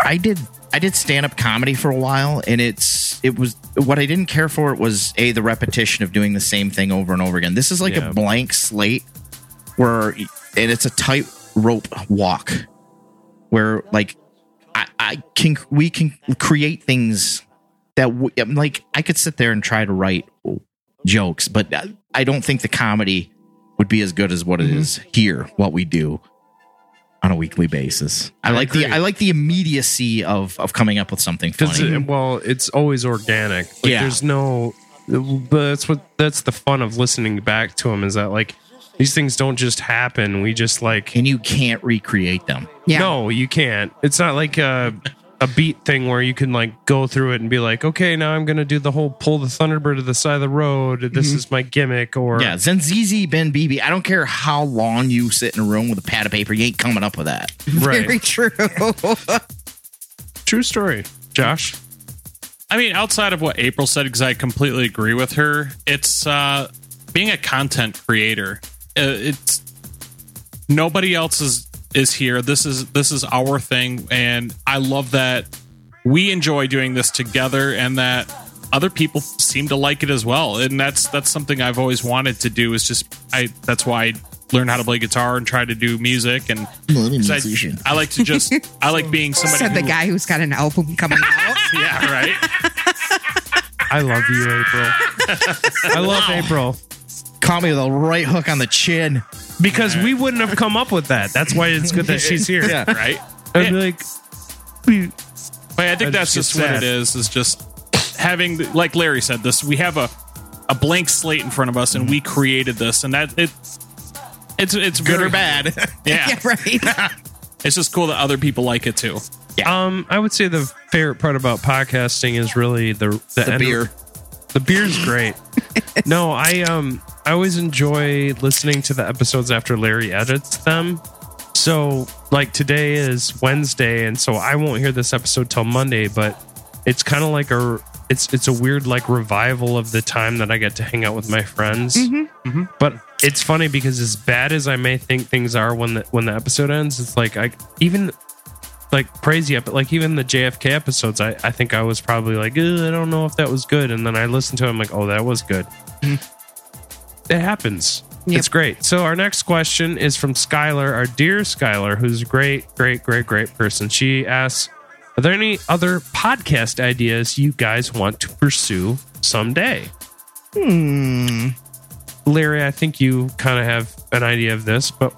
I did I did stand up comedy for a while, and it's it was what I didn't care for. It was a the repetition of doing the same thing over and over again. This is like Yeah. a blank slate where, and it's a tight rope walk where like I, I can we can create things that w- I'm like I could sit there and try to write jokes, but I- I don't think the comedy would be as good as what it mm-hmm. is here. What we do on a weekly basis. I, I like the. I like the immediacy of of coming up with something funny. it, well, it's always organic. Like, Yeah. There's no. But that's what that's the fun of listening back to them is that like these things don't just happen. We just like and you can't recreate them. Yeah. No, you can't. It's not like a a beat thing where you can like go through it and be like, okay, now I'm gonna do the whole pull the Thunderbird to the side of the road. This Mhm. is my gimmick. Or Yeah, Zenzizi Ben Bibi. I don't care how long you sit in a room with a pad of paper, you ain't coming up with that. Very true. True story. Josh? I mean, outside of what April said, because I completely agree with her, it's uh, being a content creator. Uh, it's nobody else is is here. This is this is our thing, and I love that we enjoy doing this together, and that other people seem to like it as well. And that's that's something I've always wanted to do. Is just I. That's why I learned how to play guitar and try to do music. And 'cause I, I like to just I like being somebody. Said the who- guy who's got an album coming out. yeah, right. I love you, April. I love April. Caught me with a right hook on the chin. Because we wouldn't have come up with that. That's why it's good that she's here. Yeah, right. I'd be like, But I think I'd that's just just get what sad. it is. Is just having, the- like Larry said, this. We have a a blank slate in front of us, and we created this, and that it. It's it's Good very- or bad. Yeah, yeah, right. it's just cool that other people like it too. Yeah. Um, I would say the favorite part about podcasting is really the the, The end- beer. The beer's great. no, I um I always enjoy listening to the episodes after Larry edits them. So like today is Wednesday, and so I won't hear this episode till Monday, but it's kind of like a it's it's a weird like revival of the time that I get to hang out with my friends. Mm-hmm. Mm-hmm. But it's funny because as bad as I may think things are when the when the episode ends, it's like I even like crazy but like even the JFK episodes, I, I think I was probably like, I don't know if that was good. And then I listened to it, I'm like, oh, that was good. Mm-hmm. It happens. Yep. It's great. So our next question is from Skylar, our dear Skylar, who's a great, great, great, great person. She asks, Are there any other podcast ideas you guys want to pursue someday? Hmm. Larry, I think you kind of have an idea of this, but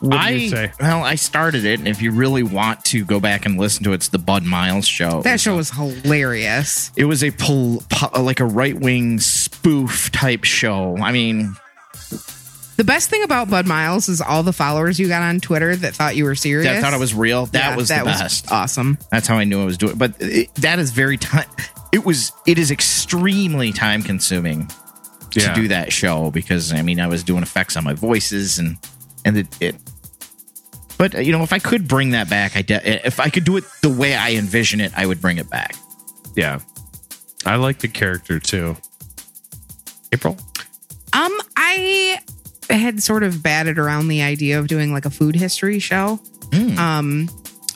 what do I you say? well, I started it, and if you really want to go back and listen to it, it's the Bud Miles show. That show was hilarious. It was a pol- po- uh, like a right wing spoof type show. I mean, The best thing about Bud Miles is all the followers you got on Twitter that thought you were serious. that thought it was real. That Yeah, was that the was best. awesome. That's how I knew I was doing. But it, that is very time. It was. It is extremely time consuming to do that show because I mean I was doing effects on my voices and and it. it but uh, you know, if I could bring that back, I de- if I could do it the way I envision it, I would bring it back. Yeah. I like the character too. April? Um, I had sort of batted around the idea of doing like a food history show. Um,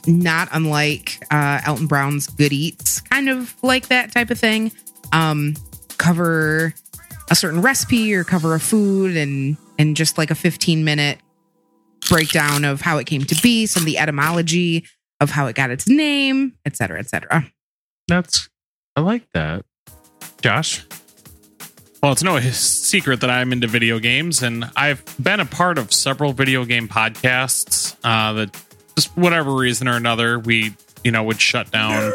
not unlike uh, Alton Brown's Good Eats, kind of like that type of thing. Um, cover a certain recipe or cover a food and and just like a 15 minute breakdown of how it came to be, some of the etymology of how it got its name, et cetera, et cetera. That's I like that. Josh? Well, it's no secret that I'm into video games, and I've been a part of several video game podcasts uh, that, just whatever reason or another, we you know would shut down.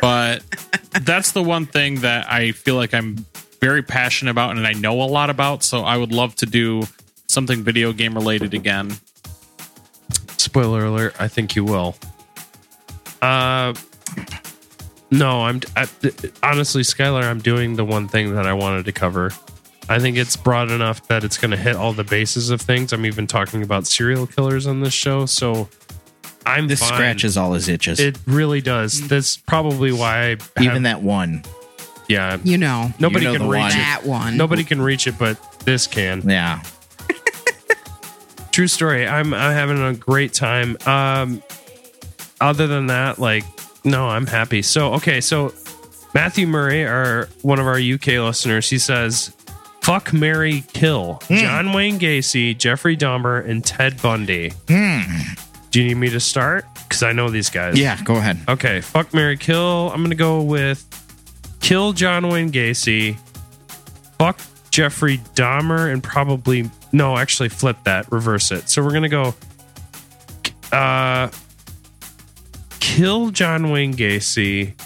But that's the one thing that I feel like I'm very passionate about, and I know a lot about. So I would love to do something video game related again. Spoiler alert, I think you will. Uh no, I'm I, honestly, Skylar. I'm doing the one thing that I wanted to cover. I think it's broad enough that it's going to hit all the bases of things. I'm even talking about serial killers on this show, so I'm This fine. scratches all his itches. It really does. That's probably why I have, Even that one. Yeah. You know. Nobody You know can reach one. it. That one. Nobody can reach it, but this can. Yeah. True story. I'm I'm having a great time. Um, other than that, like, no, I'm happy. So okay, so Matthew Murray, our one of our UK listeners, he says, "Fuck, Mary, kill John Wayne Gacy, Jeffrey Dahmer, and Ted Bundy." Hmm. Do you need me to start? Because I know these guys. Yeah, go ahead. Okay, fuck Mary Kill. I'm gonna go with kill John Wayne Gacy. Fuck Jeffrey Dahmer and probably no, actually flip that, reverse it. So we're gonna go uh kill John Wayne Gacy.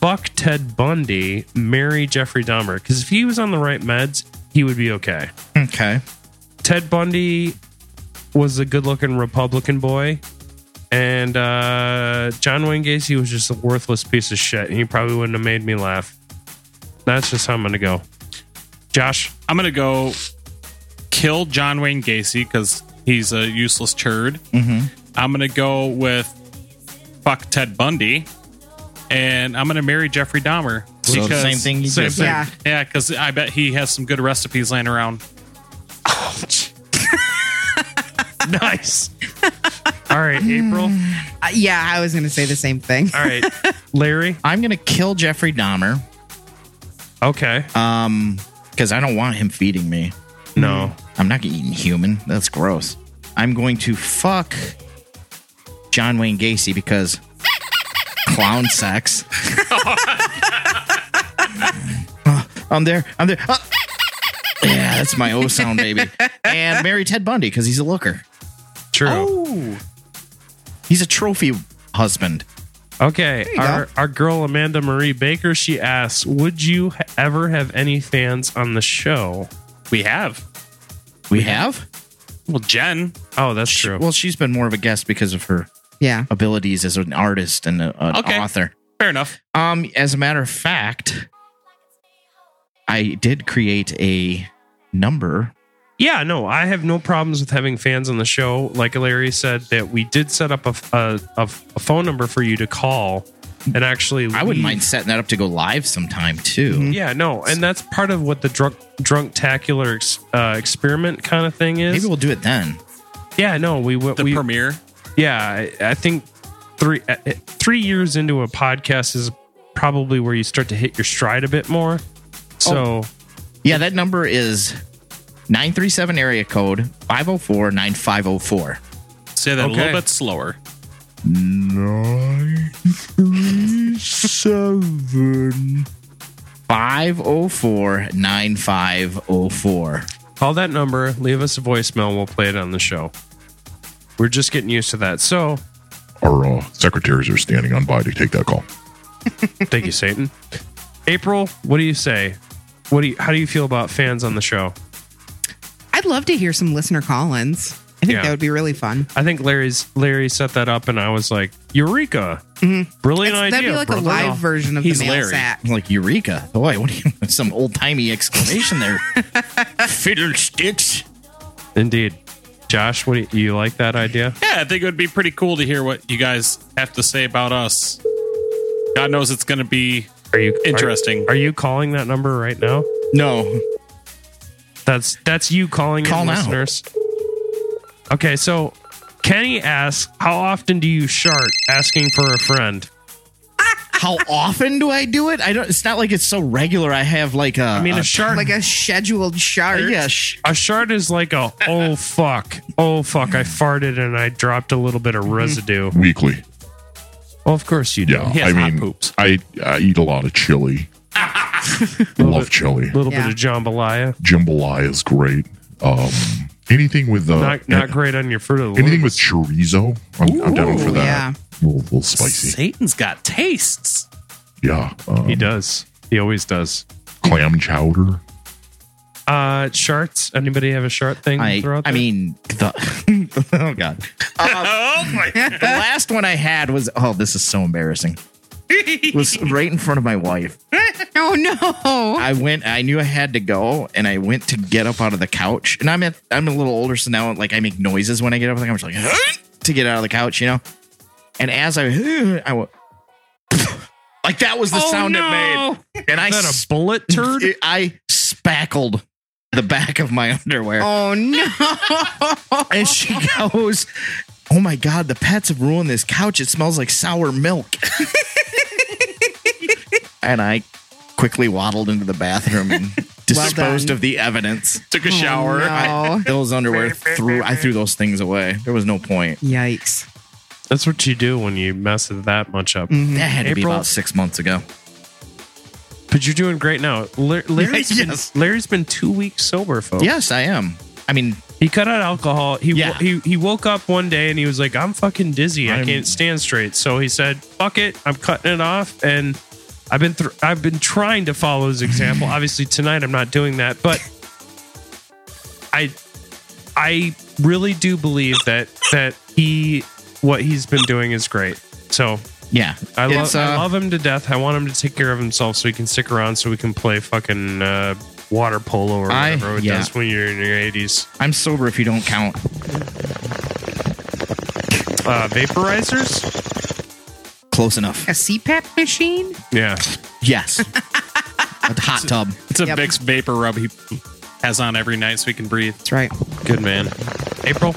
Fuck Ted Bundy, marry Jeffrey Dahmer. Because if he was on the right meds, he would be okay. Okay. Ted Bundy was a good looking Republican boy. And uh, John Wayne Gacy was just a worthless piece of shit. He probably wouldn't have made me laugh. That's just how I'm going to go. Josh? I'm gonna go kill John Wayne Gacy because he's a useless turd. Mm-hmm. I'm gonna go with fuck Ted Bundy, and I'm gonna marry Jeffrey Dahmer. So the same thing you same thing. said. Yeah, because I bet he has some good recipes laying around. nice. All right, April. Uh, yeah, I was going to say the same thing. All right, Larry. I'm gonna kill Jeffrey Dahmer. Okay. Um, because I don't want him feeding me. No. I'm not eating human. That's gross. I'm going to fuck John Wayne Gacy because clown sex. I'm there. I'm there. Uh, yeah, that's my O sound, baby. And marry Ted Bundy because he's a looker. True. Oh. He's a trophy husband. Okay, our go. our girl Amanda Marie Baker, she asks, "Would you ever have any fans on the show?" We have. We have? Well, Jen. Oh, that's true. Well, she's been more of a guest because of her Yeah. abilities as an artist and a- an Okay. author. Fair enough. Um, as a matter of fact, I did create a number. Yeah, no, I have no problems with having fans on the show. Like Larry said, that we did set up a a, a, a phone number for you to call, and actually, I wouldn't leave- mind setting that up to go live sometime too. Yeah, no, and that's part of what the drunk drunk tacular ex, uh, experiment kind of thing is. Maybe we'll do it then. Yeah, no, we The we premiere. Yeah, I, I think three uh, uh, three years into a podcast is probably where you start to hit your stride a bit more. So Yeah, that number is 937 area code 504 9504. Say that a little bit slower. 937 504 9504. call that number, leave us a voicemail, we'll play it on the show. We're just getting used to that. So Our uh, secretaries are standing on by to take that call. thank you, Satan. April, what do you say? What do you? How do you feel about fans on the show? I'd love to hear some listener call-ins. I think Yeah. that would be really fun. I think Larry's Larry set that up, and I was like, "Eureka! Mm-hmm. Brilliant That's- idea!" that'd be like a brother." live version of He's the mail Larry. sat. Like Eureka. Boy, what do you some old timey exclamation there? Fiddlesticks. Indeed, Josh, what do you, you like that idea? Yeah, I think it would be pretty cool to hear what you guys have to say about us. God knows it's going to be Are you interesting. Are, are you calling that number right now? No. That's that's you calling Call in now. listeners. Okay, so Kenny asks, "How often do you shart?" Asking for a friend. How often do I do it? I don't. It's not like it's so regular. I have like a. I mean, a shart, Like a scheduled shart. yeah. Sh- a shart is like a oh fuck, oh fuck, I farted and I dropped a little bit of residue. Weekly. Well, of course you do. Yeah. I mean, poops. I, I eat a lot of chili. Love chili. A little Yeah. bit of jambalaya. Jambalaya is great. Um, anything with uh, Not not great on your fruit of the anything with chorizo. I'm, I'm down for that. yeah. A little, little spicy. Satan's got tastes. Yeah. Um, He does. He always does. clam chowder. Uh, sharts. Anybody have a shart thing? to I. throw out I there? mean, the. oh god. oh my The last one I had was. Oh, this is so embarrassing. was right in front of my wife. Oh no. I went. I knew I had to go, and I went to get up out of the couch. And I'm at. I'm a little older, so now like I make noises when I get up. Like I'm just like, to get out of the couch, you know. And as I, I went, like that was the Oh, sound no. it made, and I Is that a s- bullet turd? I spackled the back of my underwear. Oh no! And she goes, Oh my God, the pets have ruined this couch. It smells like sour milk. And I quickly waddled into the bathroom and disposed done. of the evidence. Took a oh, shower. no. I, those underwear threw I threw those things away. There was no point. Yikes! That's what you do when you mess it that much up. Mm-hmm. That had to be April- about six months ago. But you're doing great now. La- Larry's, Yes. been, Larry's been two weeks sober, folks. Yes, I am. I mean, He cut out alcohol. He, Yeah. he he woke up one day and he was like, "I'm fucking dizzy. I I'm- can't stand straight." So he said, "Fuck it. I'm cutting it off." And I've been thr I've been trying to follow his example. Obviously tonight I'm not doing that, but I I really do believe that that he what he's been doing is great. So yeah. I love It's, I uh, love him to death. I want him to take care of himself so he can stick around so we can play fucking uh, water polo or I- whatever it yeah. does when you're in your 80s. I'm sober if you don't count. Uh, vaporizers? Close enough. A CPAP machine? Yeah. Yes. A hot tub. It's a Yep. Vicks vapor rub he has on every night so he can breathe. That's right. Good man. April?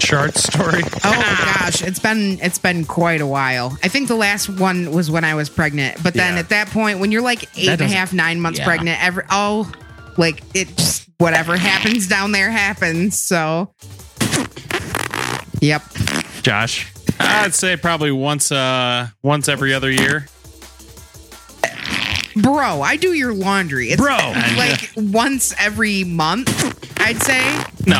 Shard story? Oh gosh, it's been it's been quite a while. I think the last one was when I was pregnant. But then Yeah. at that point, when you're like eight and a doesn't- half, nine months yeah. pregnant, every oh, like it just whatever happens down there happens. So, yep. Josh? I'd say probably once uh once every other year. Bro, I do your laundry. It's Bro. like once every month, I'd say. No.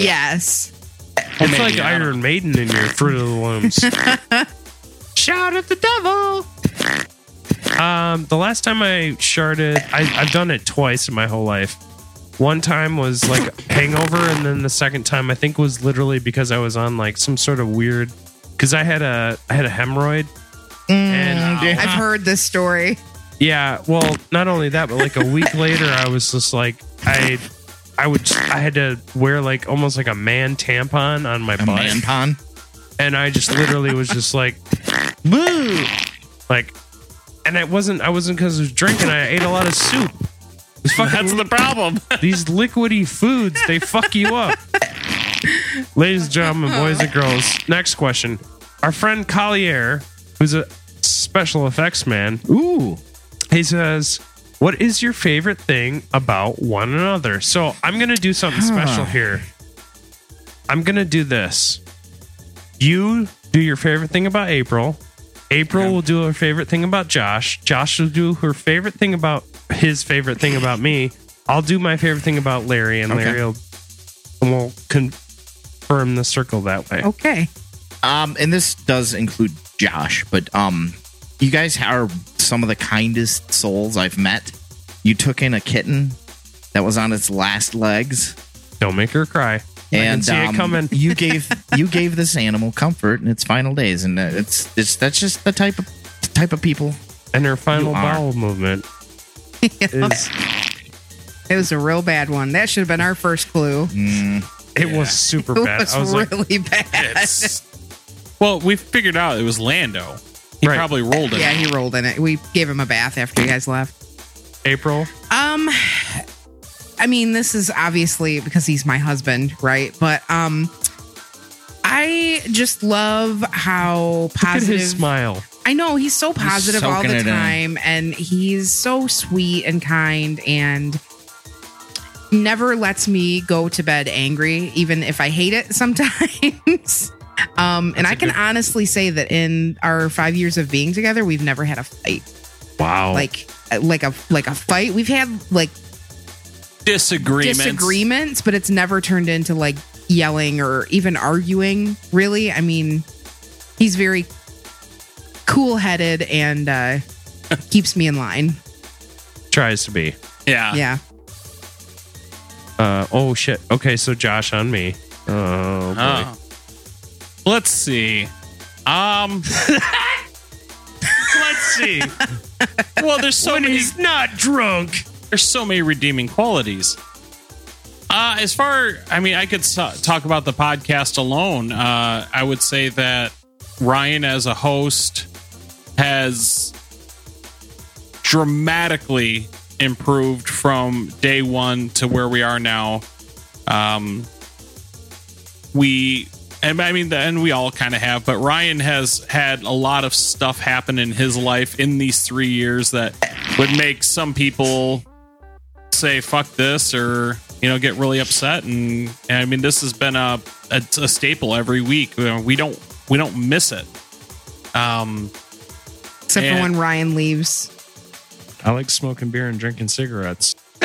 Yes. It's maybe, like I don't- Iron Maiden in your Fruit of the Looms. Shout at the devil. Um, the last time I sharded, I, I've done it twice in my whole life. One time was like hangover, and then the second time I think was literally because I was on like some sort of weird. Because I had a I had a hemorrhoid, and mm, uh, I've heard this story. yeah, well, not only that, but like a week later, I was just like, I, I would, I had to wear like almost like a man tampon on my A butt, man and I just literally was just like, boo, like, and it wasn't, I wasn't because I was drinking. I ate a lot of soup. It's fucking, That's the problem. these liquidy foods, they fuck you up. Ladies and gentlemen, boys and girls, next question. Our friend Collier, who's a special effects man, Ooh. he says, What is your favorite thing about one another? So I'm going to do something special here. I'm going to do this. You do your favorite thing about April. April will do her favorite thing about Josh. Josh will do her favorite thing about his favorite thing about me. I'll do my favorite thing about Larry, and Okay. Larry will, and we'll confirm the circle that way. Okay. Um, and this does include Josh, but um, you guys are some of the kindest souls I've met. You took in a kitten that was on its last legs, Don't make her cry. I can and see um, it coming. you gave you gave this animal comfort in its final days, and uh, it's it's that's just the type of type of people. And her final You bowel movement is It was a real bad one. That should have been our first clue. it was super It bad. was, I was like, really bad. It's- well, we figured out it was Lando. He Right. probably rolled in it. Yeah, he rolled in it. We gave him a bath after you guys left. April. Um, I mean, this is obviously because he's my husband, right? But um, I just love how Look at positive. his smile. I know he's so positive all the time, and he's so sweet and kind, and never lets me go to bed angry, even if I hate it sometimes. um, and I can honestly say that in our five years of being together, we've never had a fight, Wow. like like a like a fight. We've had like Disagreements. disagreements, but it's never turned into like yelling or even arguing, really. I mean, he's very cool headed and uh, keeps me in line. tries to be. Yeah. Yeah. Uh, oh shit. Okay, so Josh on me. Oh boy. Oh. Let's see. Um. Let's see. Well, there's so when many. he's not drunk. There's so many redeeming qualities. Uh, as far, I mean, I could s- talk about the podcast alone. Uh, I would say that Ryan, as a host, has dramatically improved from day one to where we are now. Um, we, and I mean, and we all kind of have, but Ryan has had a lot of stuff happen in his life in these three years that would make some people say fuck this or you know get really upset. And, and i mean this has been a, a, a staple every week. We don't we don't miss it. Um Except for when Ryan leaves. I like smoking beer and drinking cigarettes.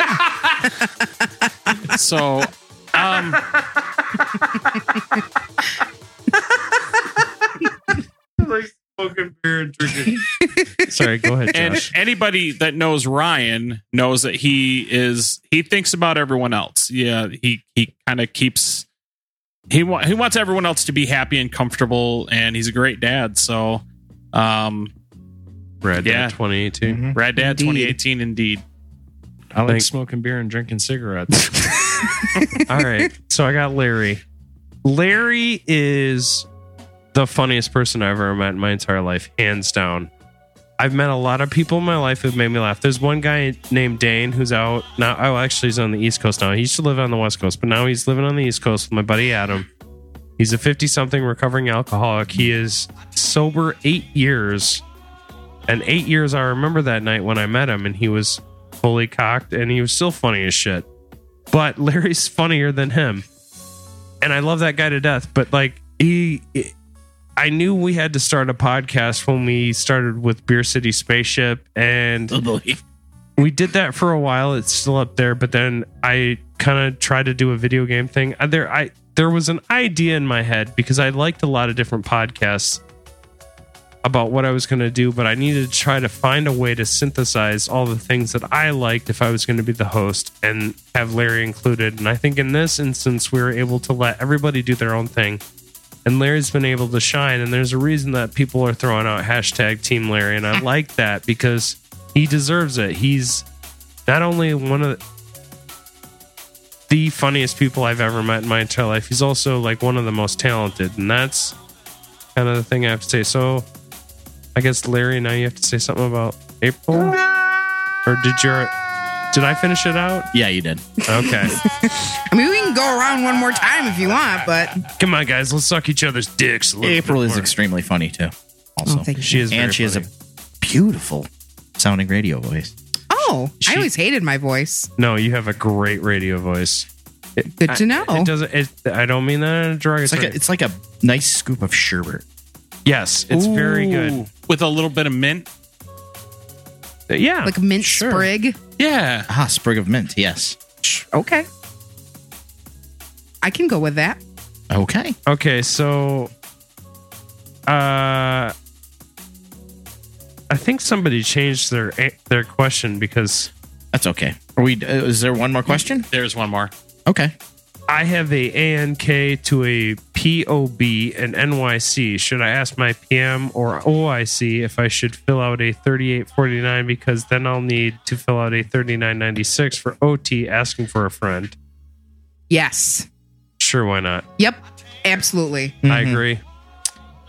so um I like smoking beer and drinking. Sorry, go ahead, and anybody that knows Ryan knows that he is he thinks about everyone else. Yeah, he he kind of keeps he wa- he wants everyone else to be happy and comfortable, and he's a great dad. So, um, Red yeah. Dead 2018. Mm-hmm. Rad Dad Indeed. 2018, indeed. I like Thank- smoking beer and drinking cigarettes. All right. So I got Larry. Larry is the funniest person I've ever met in my entire life, hands down. I've met a lot of people in my life who've made me laugh. There's one guy named Dane who's out now. Oh, actually, he's on the East Coast now. He used to live on the West Coast, but now he's living on the East Coast with my buddy Adam. He's a 50 something recovering alcoholic. He is sober eight years. And eight years, I remember that night when I met him, and he was fully cocked and he was still funny as shit. But Larry's funnier than him. And I love that guy to death. But like, he. I knew we had to start a podcast when we started with Beer City Spaceship, and oh, we did that for a while. It's still up there, but then I kind of tried to do a video game thing. There, I there was an idea in my head because I liked a lot of different podcasts about what I was going to do, but I needed to try to find a way to synthesize all the things that I liked if I was going to be the host and have Larry included. And I think in this instance, we were able to let everybody do their own thing. And Larry's been able to shine. And there's a reason that people are throwing out hashtag Team Larry. And I like that because he deserves it. He's not only one of the funniest people I've ever met in my entire life, he's also like one of the most talented. And that's kind of the thing I have to say. So I guess Larry, now you have to say something about April, or did your did I finish it out? Yeah, you did. Okay, I mean, we can go around one more time if you want, but come on, guys, let's suck each other's dicks. A little April bit is more. extremely funny too. Also, Oh, thank you. She is, and very she has a funny. beautiful sounding radio voice. oh, She- I always hated my voice. no. You have a great radio voice. It- Good to I- know. It doesn't. It, I don't mean that in a It's derogatory. like a, it's like a nice scoop of sherbet. Yes, it's very good. With a little bit of mint. Yeah, Like mint Sure. sprig. Yeah, Ah, sprig of mint. Yes. Okay. I can go with that. Okay. Okay, so uh I think somebody changed their their question because That's okay. Are we? Uh, is there one more question? there's one more. Okay. I have a ANK to a POB and NYC. Should I ask my PM or OIC if I should fill out a 3849 because then I'll need to fill out a 3996 for OT asking for a friend? Yes. Sure, why not? Yep. Absolutely. I mm-hmm. agree.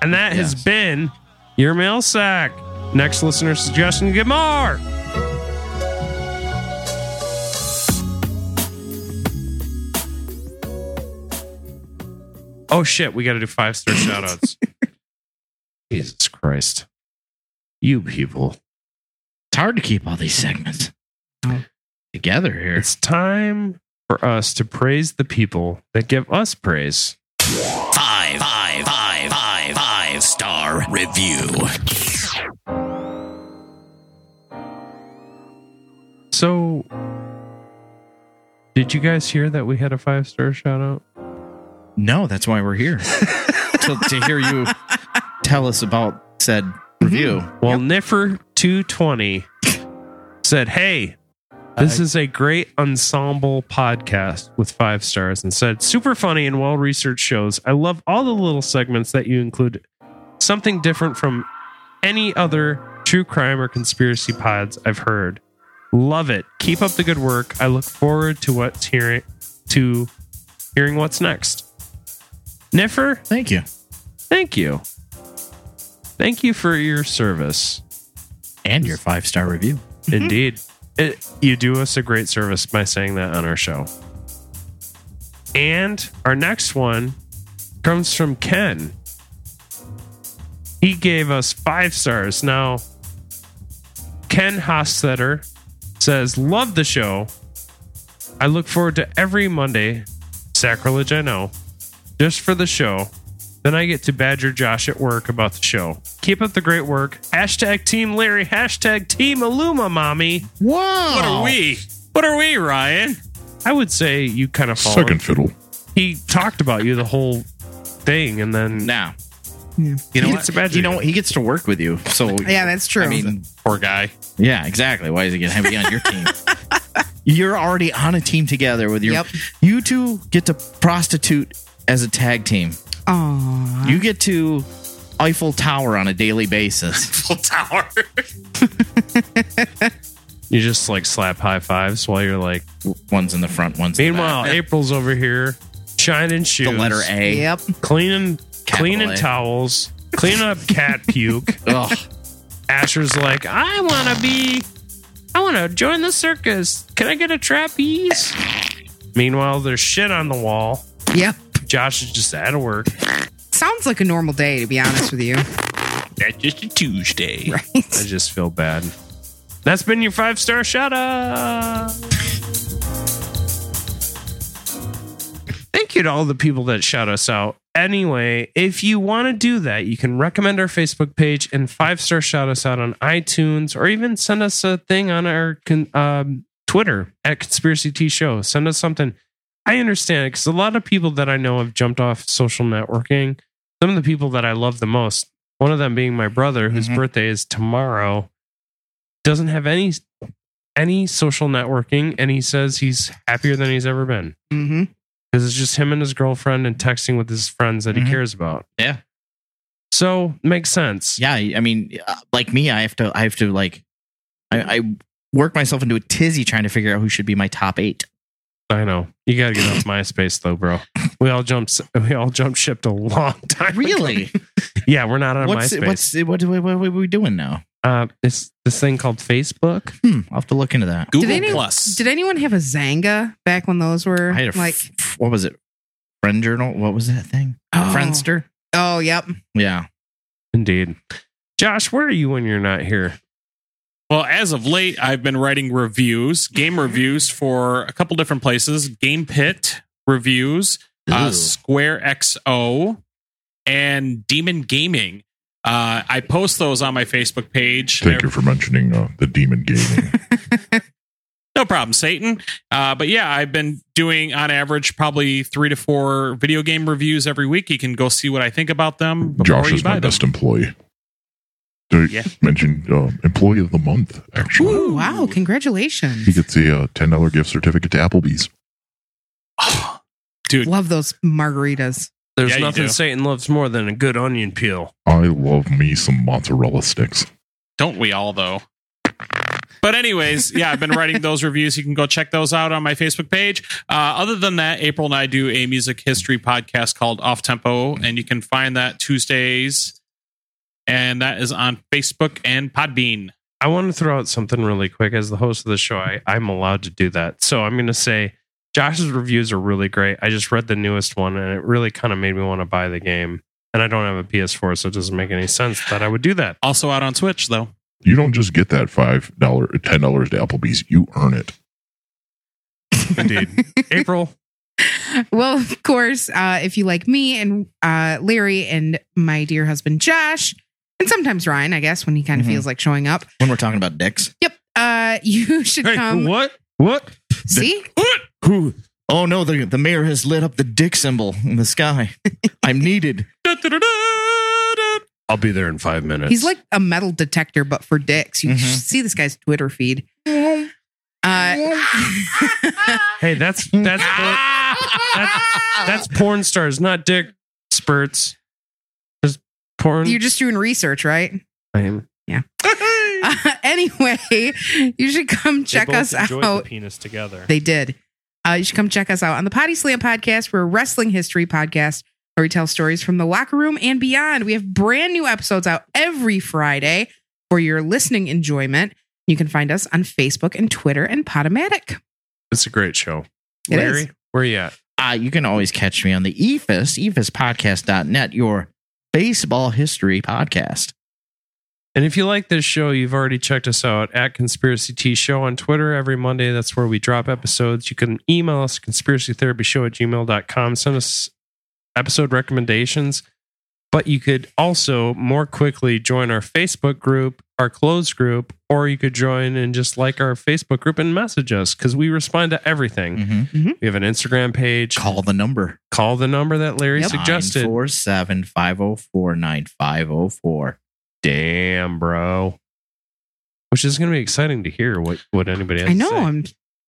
And that has been your mail sack. Next listener suggestion, get more. Oh shit, we got to do five star shout outs. Jesus Christ. You people. It's hard to keep all these segments oh. together here. It's time for us to praise the people that give us praise. Five, five, five, five, five star review. So, did you guys hear that we had a five star shout out? No, that's why we're here. to, to hear you tell us about said mm-hmm. review. Well, Niffer220 said, Hey, this uh, is a great ensemble podcast with five stars and said, Super funny and well researched shows. I love all the little segments that you include. Something different from any other true crime or conspiracy pods I've heard. Love it. Keep up the good work. I look forward to what's hearing to hearing what's next. Niffer, Thank you. thank you. Thank you for your service. And your five star review. Indeed. It, you do us a great service by saying that on our show. And our next one comes from Ken. He gave us five stars. Now, Ken Hostetter says, Love the show. I look forward to every Monday. Sacrilege, I know. Just for the show. Then I get to badger Josh at work about the show. Keep up the great work. Hashtag Team Larry. Hashtag Team Illuma, mommy. Wow. What are we? What are we, Ryan? I would say you kind of followed. Second fiddle. He talked about you the whole thing, and then Now, you know he what? gets to badger you know he gets to work with you. So Yeah, that's true. I mean, Poor guy. yeah, exactly. Why is he going to have you on your team? You're already on a team together with your. Yep. You two get to prostitute as a tag team. Aw. You get to Eiffel Tower on a daily basis. Full tower. you just like slap high fives while you're like. One's in the front, one's in the Meanwhile, back. April's over here shining shoes, the letter A. Yep. cleaning, Capital cleaning A. towels, cleaning up cat puke. Ugh. Asher's like, I want to be, I want to join the circus. Can I get a trapeze? Meanwhile, there's shit on the wall. Yep. Josh is just out of work. Sounds like a normal day, to be honest with you. That's just a Tuesday. Right. I just feel bad. That's been your five star shout out. Thank you to all the people that shout us out. Anyway, if you want to do that, you can recommend our Facebook page and five star shout us out on iTunes or even send us a thing on our um, Twitter at Conspiracy T Show. Send us something. I understand it because a lot of people that I know have jumped off social networking. Some of the people that I love the most, one of them being my brother, whose Mhm. birthday is tomorrow, doesn't have any any social networking, and he says he's happier than he's ever been Mm-hmm. because it's just him and his girlfriend and texting with his friends that Mhm. he cares about. Yeah. So makes sense. Yeah, I mean, uh, like me, I have to, I have to like, I, I work myself into a tizzy trying to figure out who should be my top eight. I know. You gotta get off MySpace though, bro. We all jumped. We all jumped shipped a long time. ago. Really? Yeah, we're not on what's MySpace. what's what, what, what, what are we doing now? uh, it's this thing called Facebook. Hmm, I'll have to look into that. Google Did any- Plus. Did anyone have a Xanga back when those were I had a like? f- what was it? Friend journal? What was that thing? Oh. Friendster? Oh, yep. Yeah. Indeed. Josh, where are you when you're not here? Well, as of late, I've been writing reviews, game reviews for a couple different places Game Pit reviews, uh, Square XO, and Demon Gaming. Uh, I post those on my Facebook page. Thank you for mentioning uh, the demon gaming. No problem, Satan. Uh, but yeah, I've been doing on average probably three to four video game reviews every week. You can go see what I think about them before Josh you is buy my them. best employee. To Yeah. mention uh, employee of the month. Actually, Ooh, wow! Congratulations. He Congratulations. gets a uh, ten dollar gift certificate to Applebee's. Dude, Love those margaritas. There's Yeah, nothing. Satan loves more than a good onion peel. I love me some mozzarella sticks. Don't we all, though? But anyways, yeah, I've been writing those reviews. You can go check those out on my Facebook page. Uh, other than that, April and I do a music history podcast called Off Tempo, and you can find that Tuesdays, and that is on Facebook and Podbean. I want to throw out something really quick. As the host of the show, I, I'm allowed to do that. So I'm going to say Josh's reviews are really great. I just read the newest one and it really kind of made me want to buy the game. And I don't have a PS4, so it doesn't make any sense that I would do that. Also out on Switch, though. You don't just get that five dollar, ten dollars to Applebee's. You earn it. Indeed. April, Well, of course, uh, if you like me and uh, Larry and my dear husband Josh, and sometimes Ryan, I guess when he kind of Mhm. feels like showing up. When we're talking about dicks. Yep. Uh, you should hey, come. what? What? See, Who? Oh no, the the mayor has lit up the dick symbol in the sky. I'm needed. I'll be there in five minutes. he's like a metal detector, but for dicks. You Mhm. see this guy's Twitter feed. Uh, hey, that's that's porn, that's, that's porn stars, not dick spurts. Just porn. you're just doing research, right? I am. Uh, anyway, you should come check They both us enjoyed the out. penis together. They did. Uh, you should come check us out on the Potty Slam podcast. We're a wrestling history podcast where we tell stories from the locker room and beyond. We have brand new episodes out every Friday for your listening enjoyment. You can find us on Facebook and Twitter and Podomatic. It's a great show. It Larry, is. where are you at? Uh, you can always catch me on the Ephus, Ephuspodcast.net, your baseball history podcast. And if you like this show, you've already checked us out at Conspiracy T Show on Twitter every Monday. That's where we drop episodes. You can email us conspiracytherapyshow at gmail.com. Send us episode recommendations. But you could also more quickly join our Facebook group, our closed group, or you could join and just like our Facebook group and message us because we respond to everything. Mm-hmm. We have an Instagram page. Call the number. Call the number that Larry suggested. 947 504 9504. Damn, bro. Which is going to be exciting to hear what, what anybody has I to know. say. I'm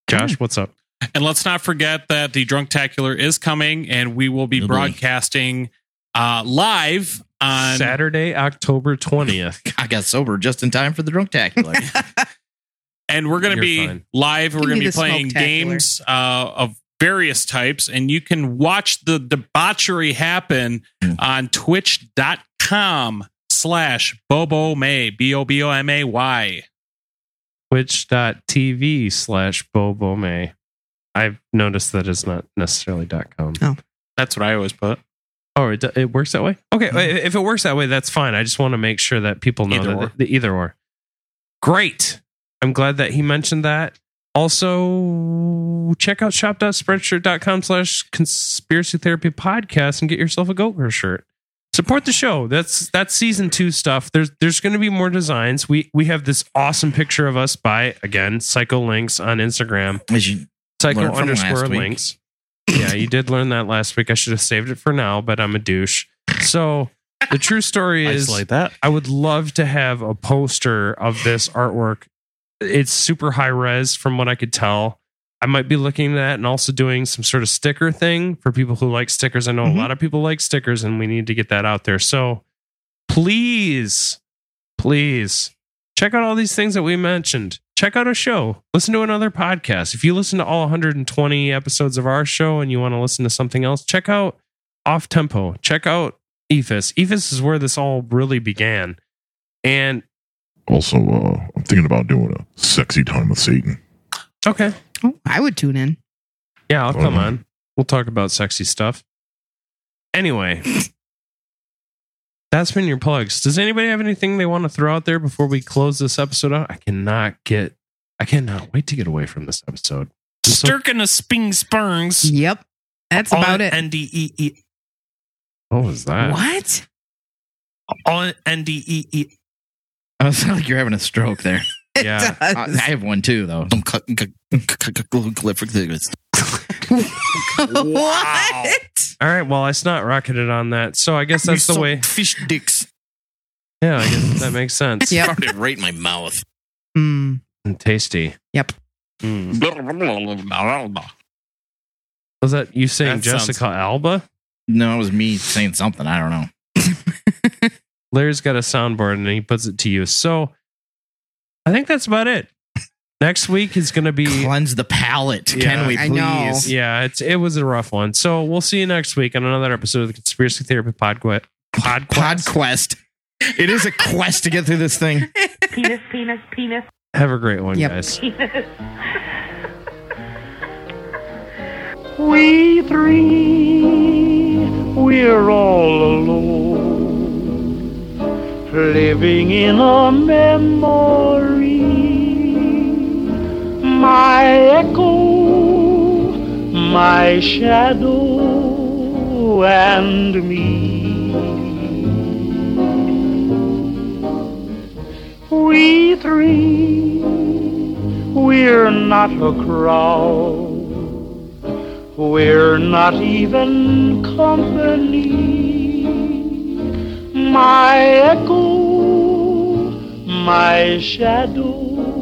Josh, what's up? And let's not forget that the Drunktacular is coming, and we will be It'll be- broadcasting uh, live on Saturday, October 20th. I got sober just in time for the drunk tacular. and we're going to be fine. live. We're going to be playing games uh, of various types, and you can watch the debauchery happen Hmm. on twitch.com slash Bobo May, B O B O M A Y. Twitch.tv slash Bobo May. I've noticed that it's not necessarily dot .com. Oh. That's what I always put. Oh, it, it works that way? Okay. Mm-hmm. If it works that way, that's fine. I just want to make sure that people know Either that or. the either or. Great. I'm glad that he mentioned that. Also, check out shop.spreadshirt.com slash conspiracy therapy podcast and get yourself a Goat Girl shirt. Support the show. That's that's season two stuff. There's there's going to be more designs. We we have this awesome picture of us by again Psycho Links on Instagram. As you Psycho underscore links. Yeah, you did learn that last week. I should have saved it for now, but I'm a douche. So the true story is Isolate that. I would love to have a poster of this artwork. It's super high res from what I could tell. I might be looking at that and also doing some sort of sticker thing for people who like stickers. I know Mhm. a lot of people like stickers and we need to get that out there. So please, please check out all these things that we mentioned. Check out a show. Listen to another podcast. If you listen to all 120 episodes of our show and you want to listen to something else, check out Off Tempo. Check out Ephus. Ephus is where this all really began. And Also, uh, I'm thinking about doing a sexy time with Satan. okay, Oh, I would tune in. yeah, I'll come Uh-huh. on. We'll talk about sexy stuff. Anyway, that's been your plugs. Does anybody have anything they want to throw out there before we close this episode out? I cannot get, I cannot wait to get away from this episode. I'm so- Stirking a sping spurns. Yep. That's about it. N D E E. what was that? What? On N D E E. I sound like you're having a stroke there. Yeah. I. I have one too, though. what? All right. Well, I snot rocketed on that. So I guess that's the way. Fish dicks. Yeah, I guess that makes sense. Yep. Farted right in my mouth. Mm. And tasty. Yep. Was that you saying That sounds- Jessica Alba? No, it was me saying something. I don't know. Larry's got a soundboard and he puts it to use. So I think that's about it. Next week is going to be Cleanse the palate. Yeah. Can we I know. please? yeah, it's it was a rough one. So we'll see you next week on another episode of the Conspiracy Therapy Podquest. Podcast. Podquest. It is a quest to get through this thing. Penis, penis, penis, Have a great one, Yep. guys. penis. We three, we're all alone, living in a memory. My echo, my shadow, and me. We three, we're not a crowd. We're not even company. My echo, my shadow,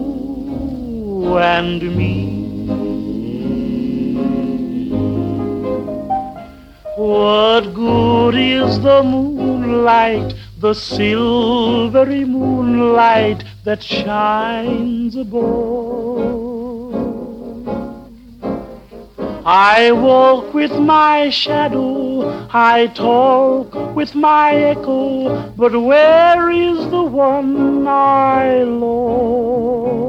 and me. What good is the moonlight, the silvery moonlight that shines above? I walk with my shadow, I talk with my echo, but where is the one I love?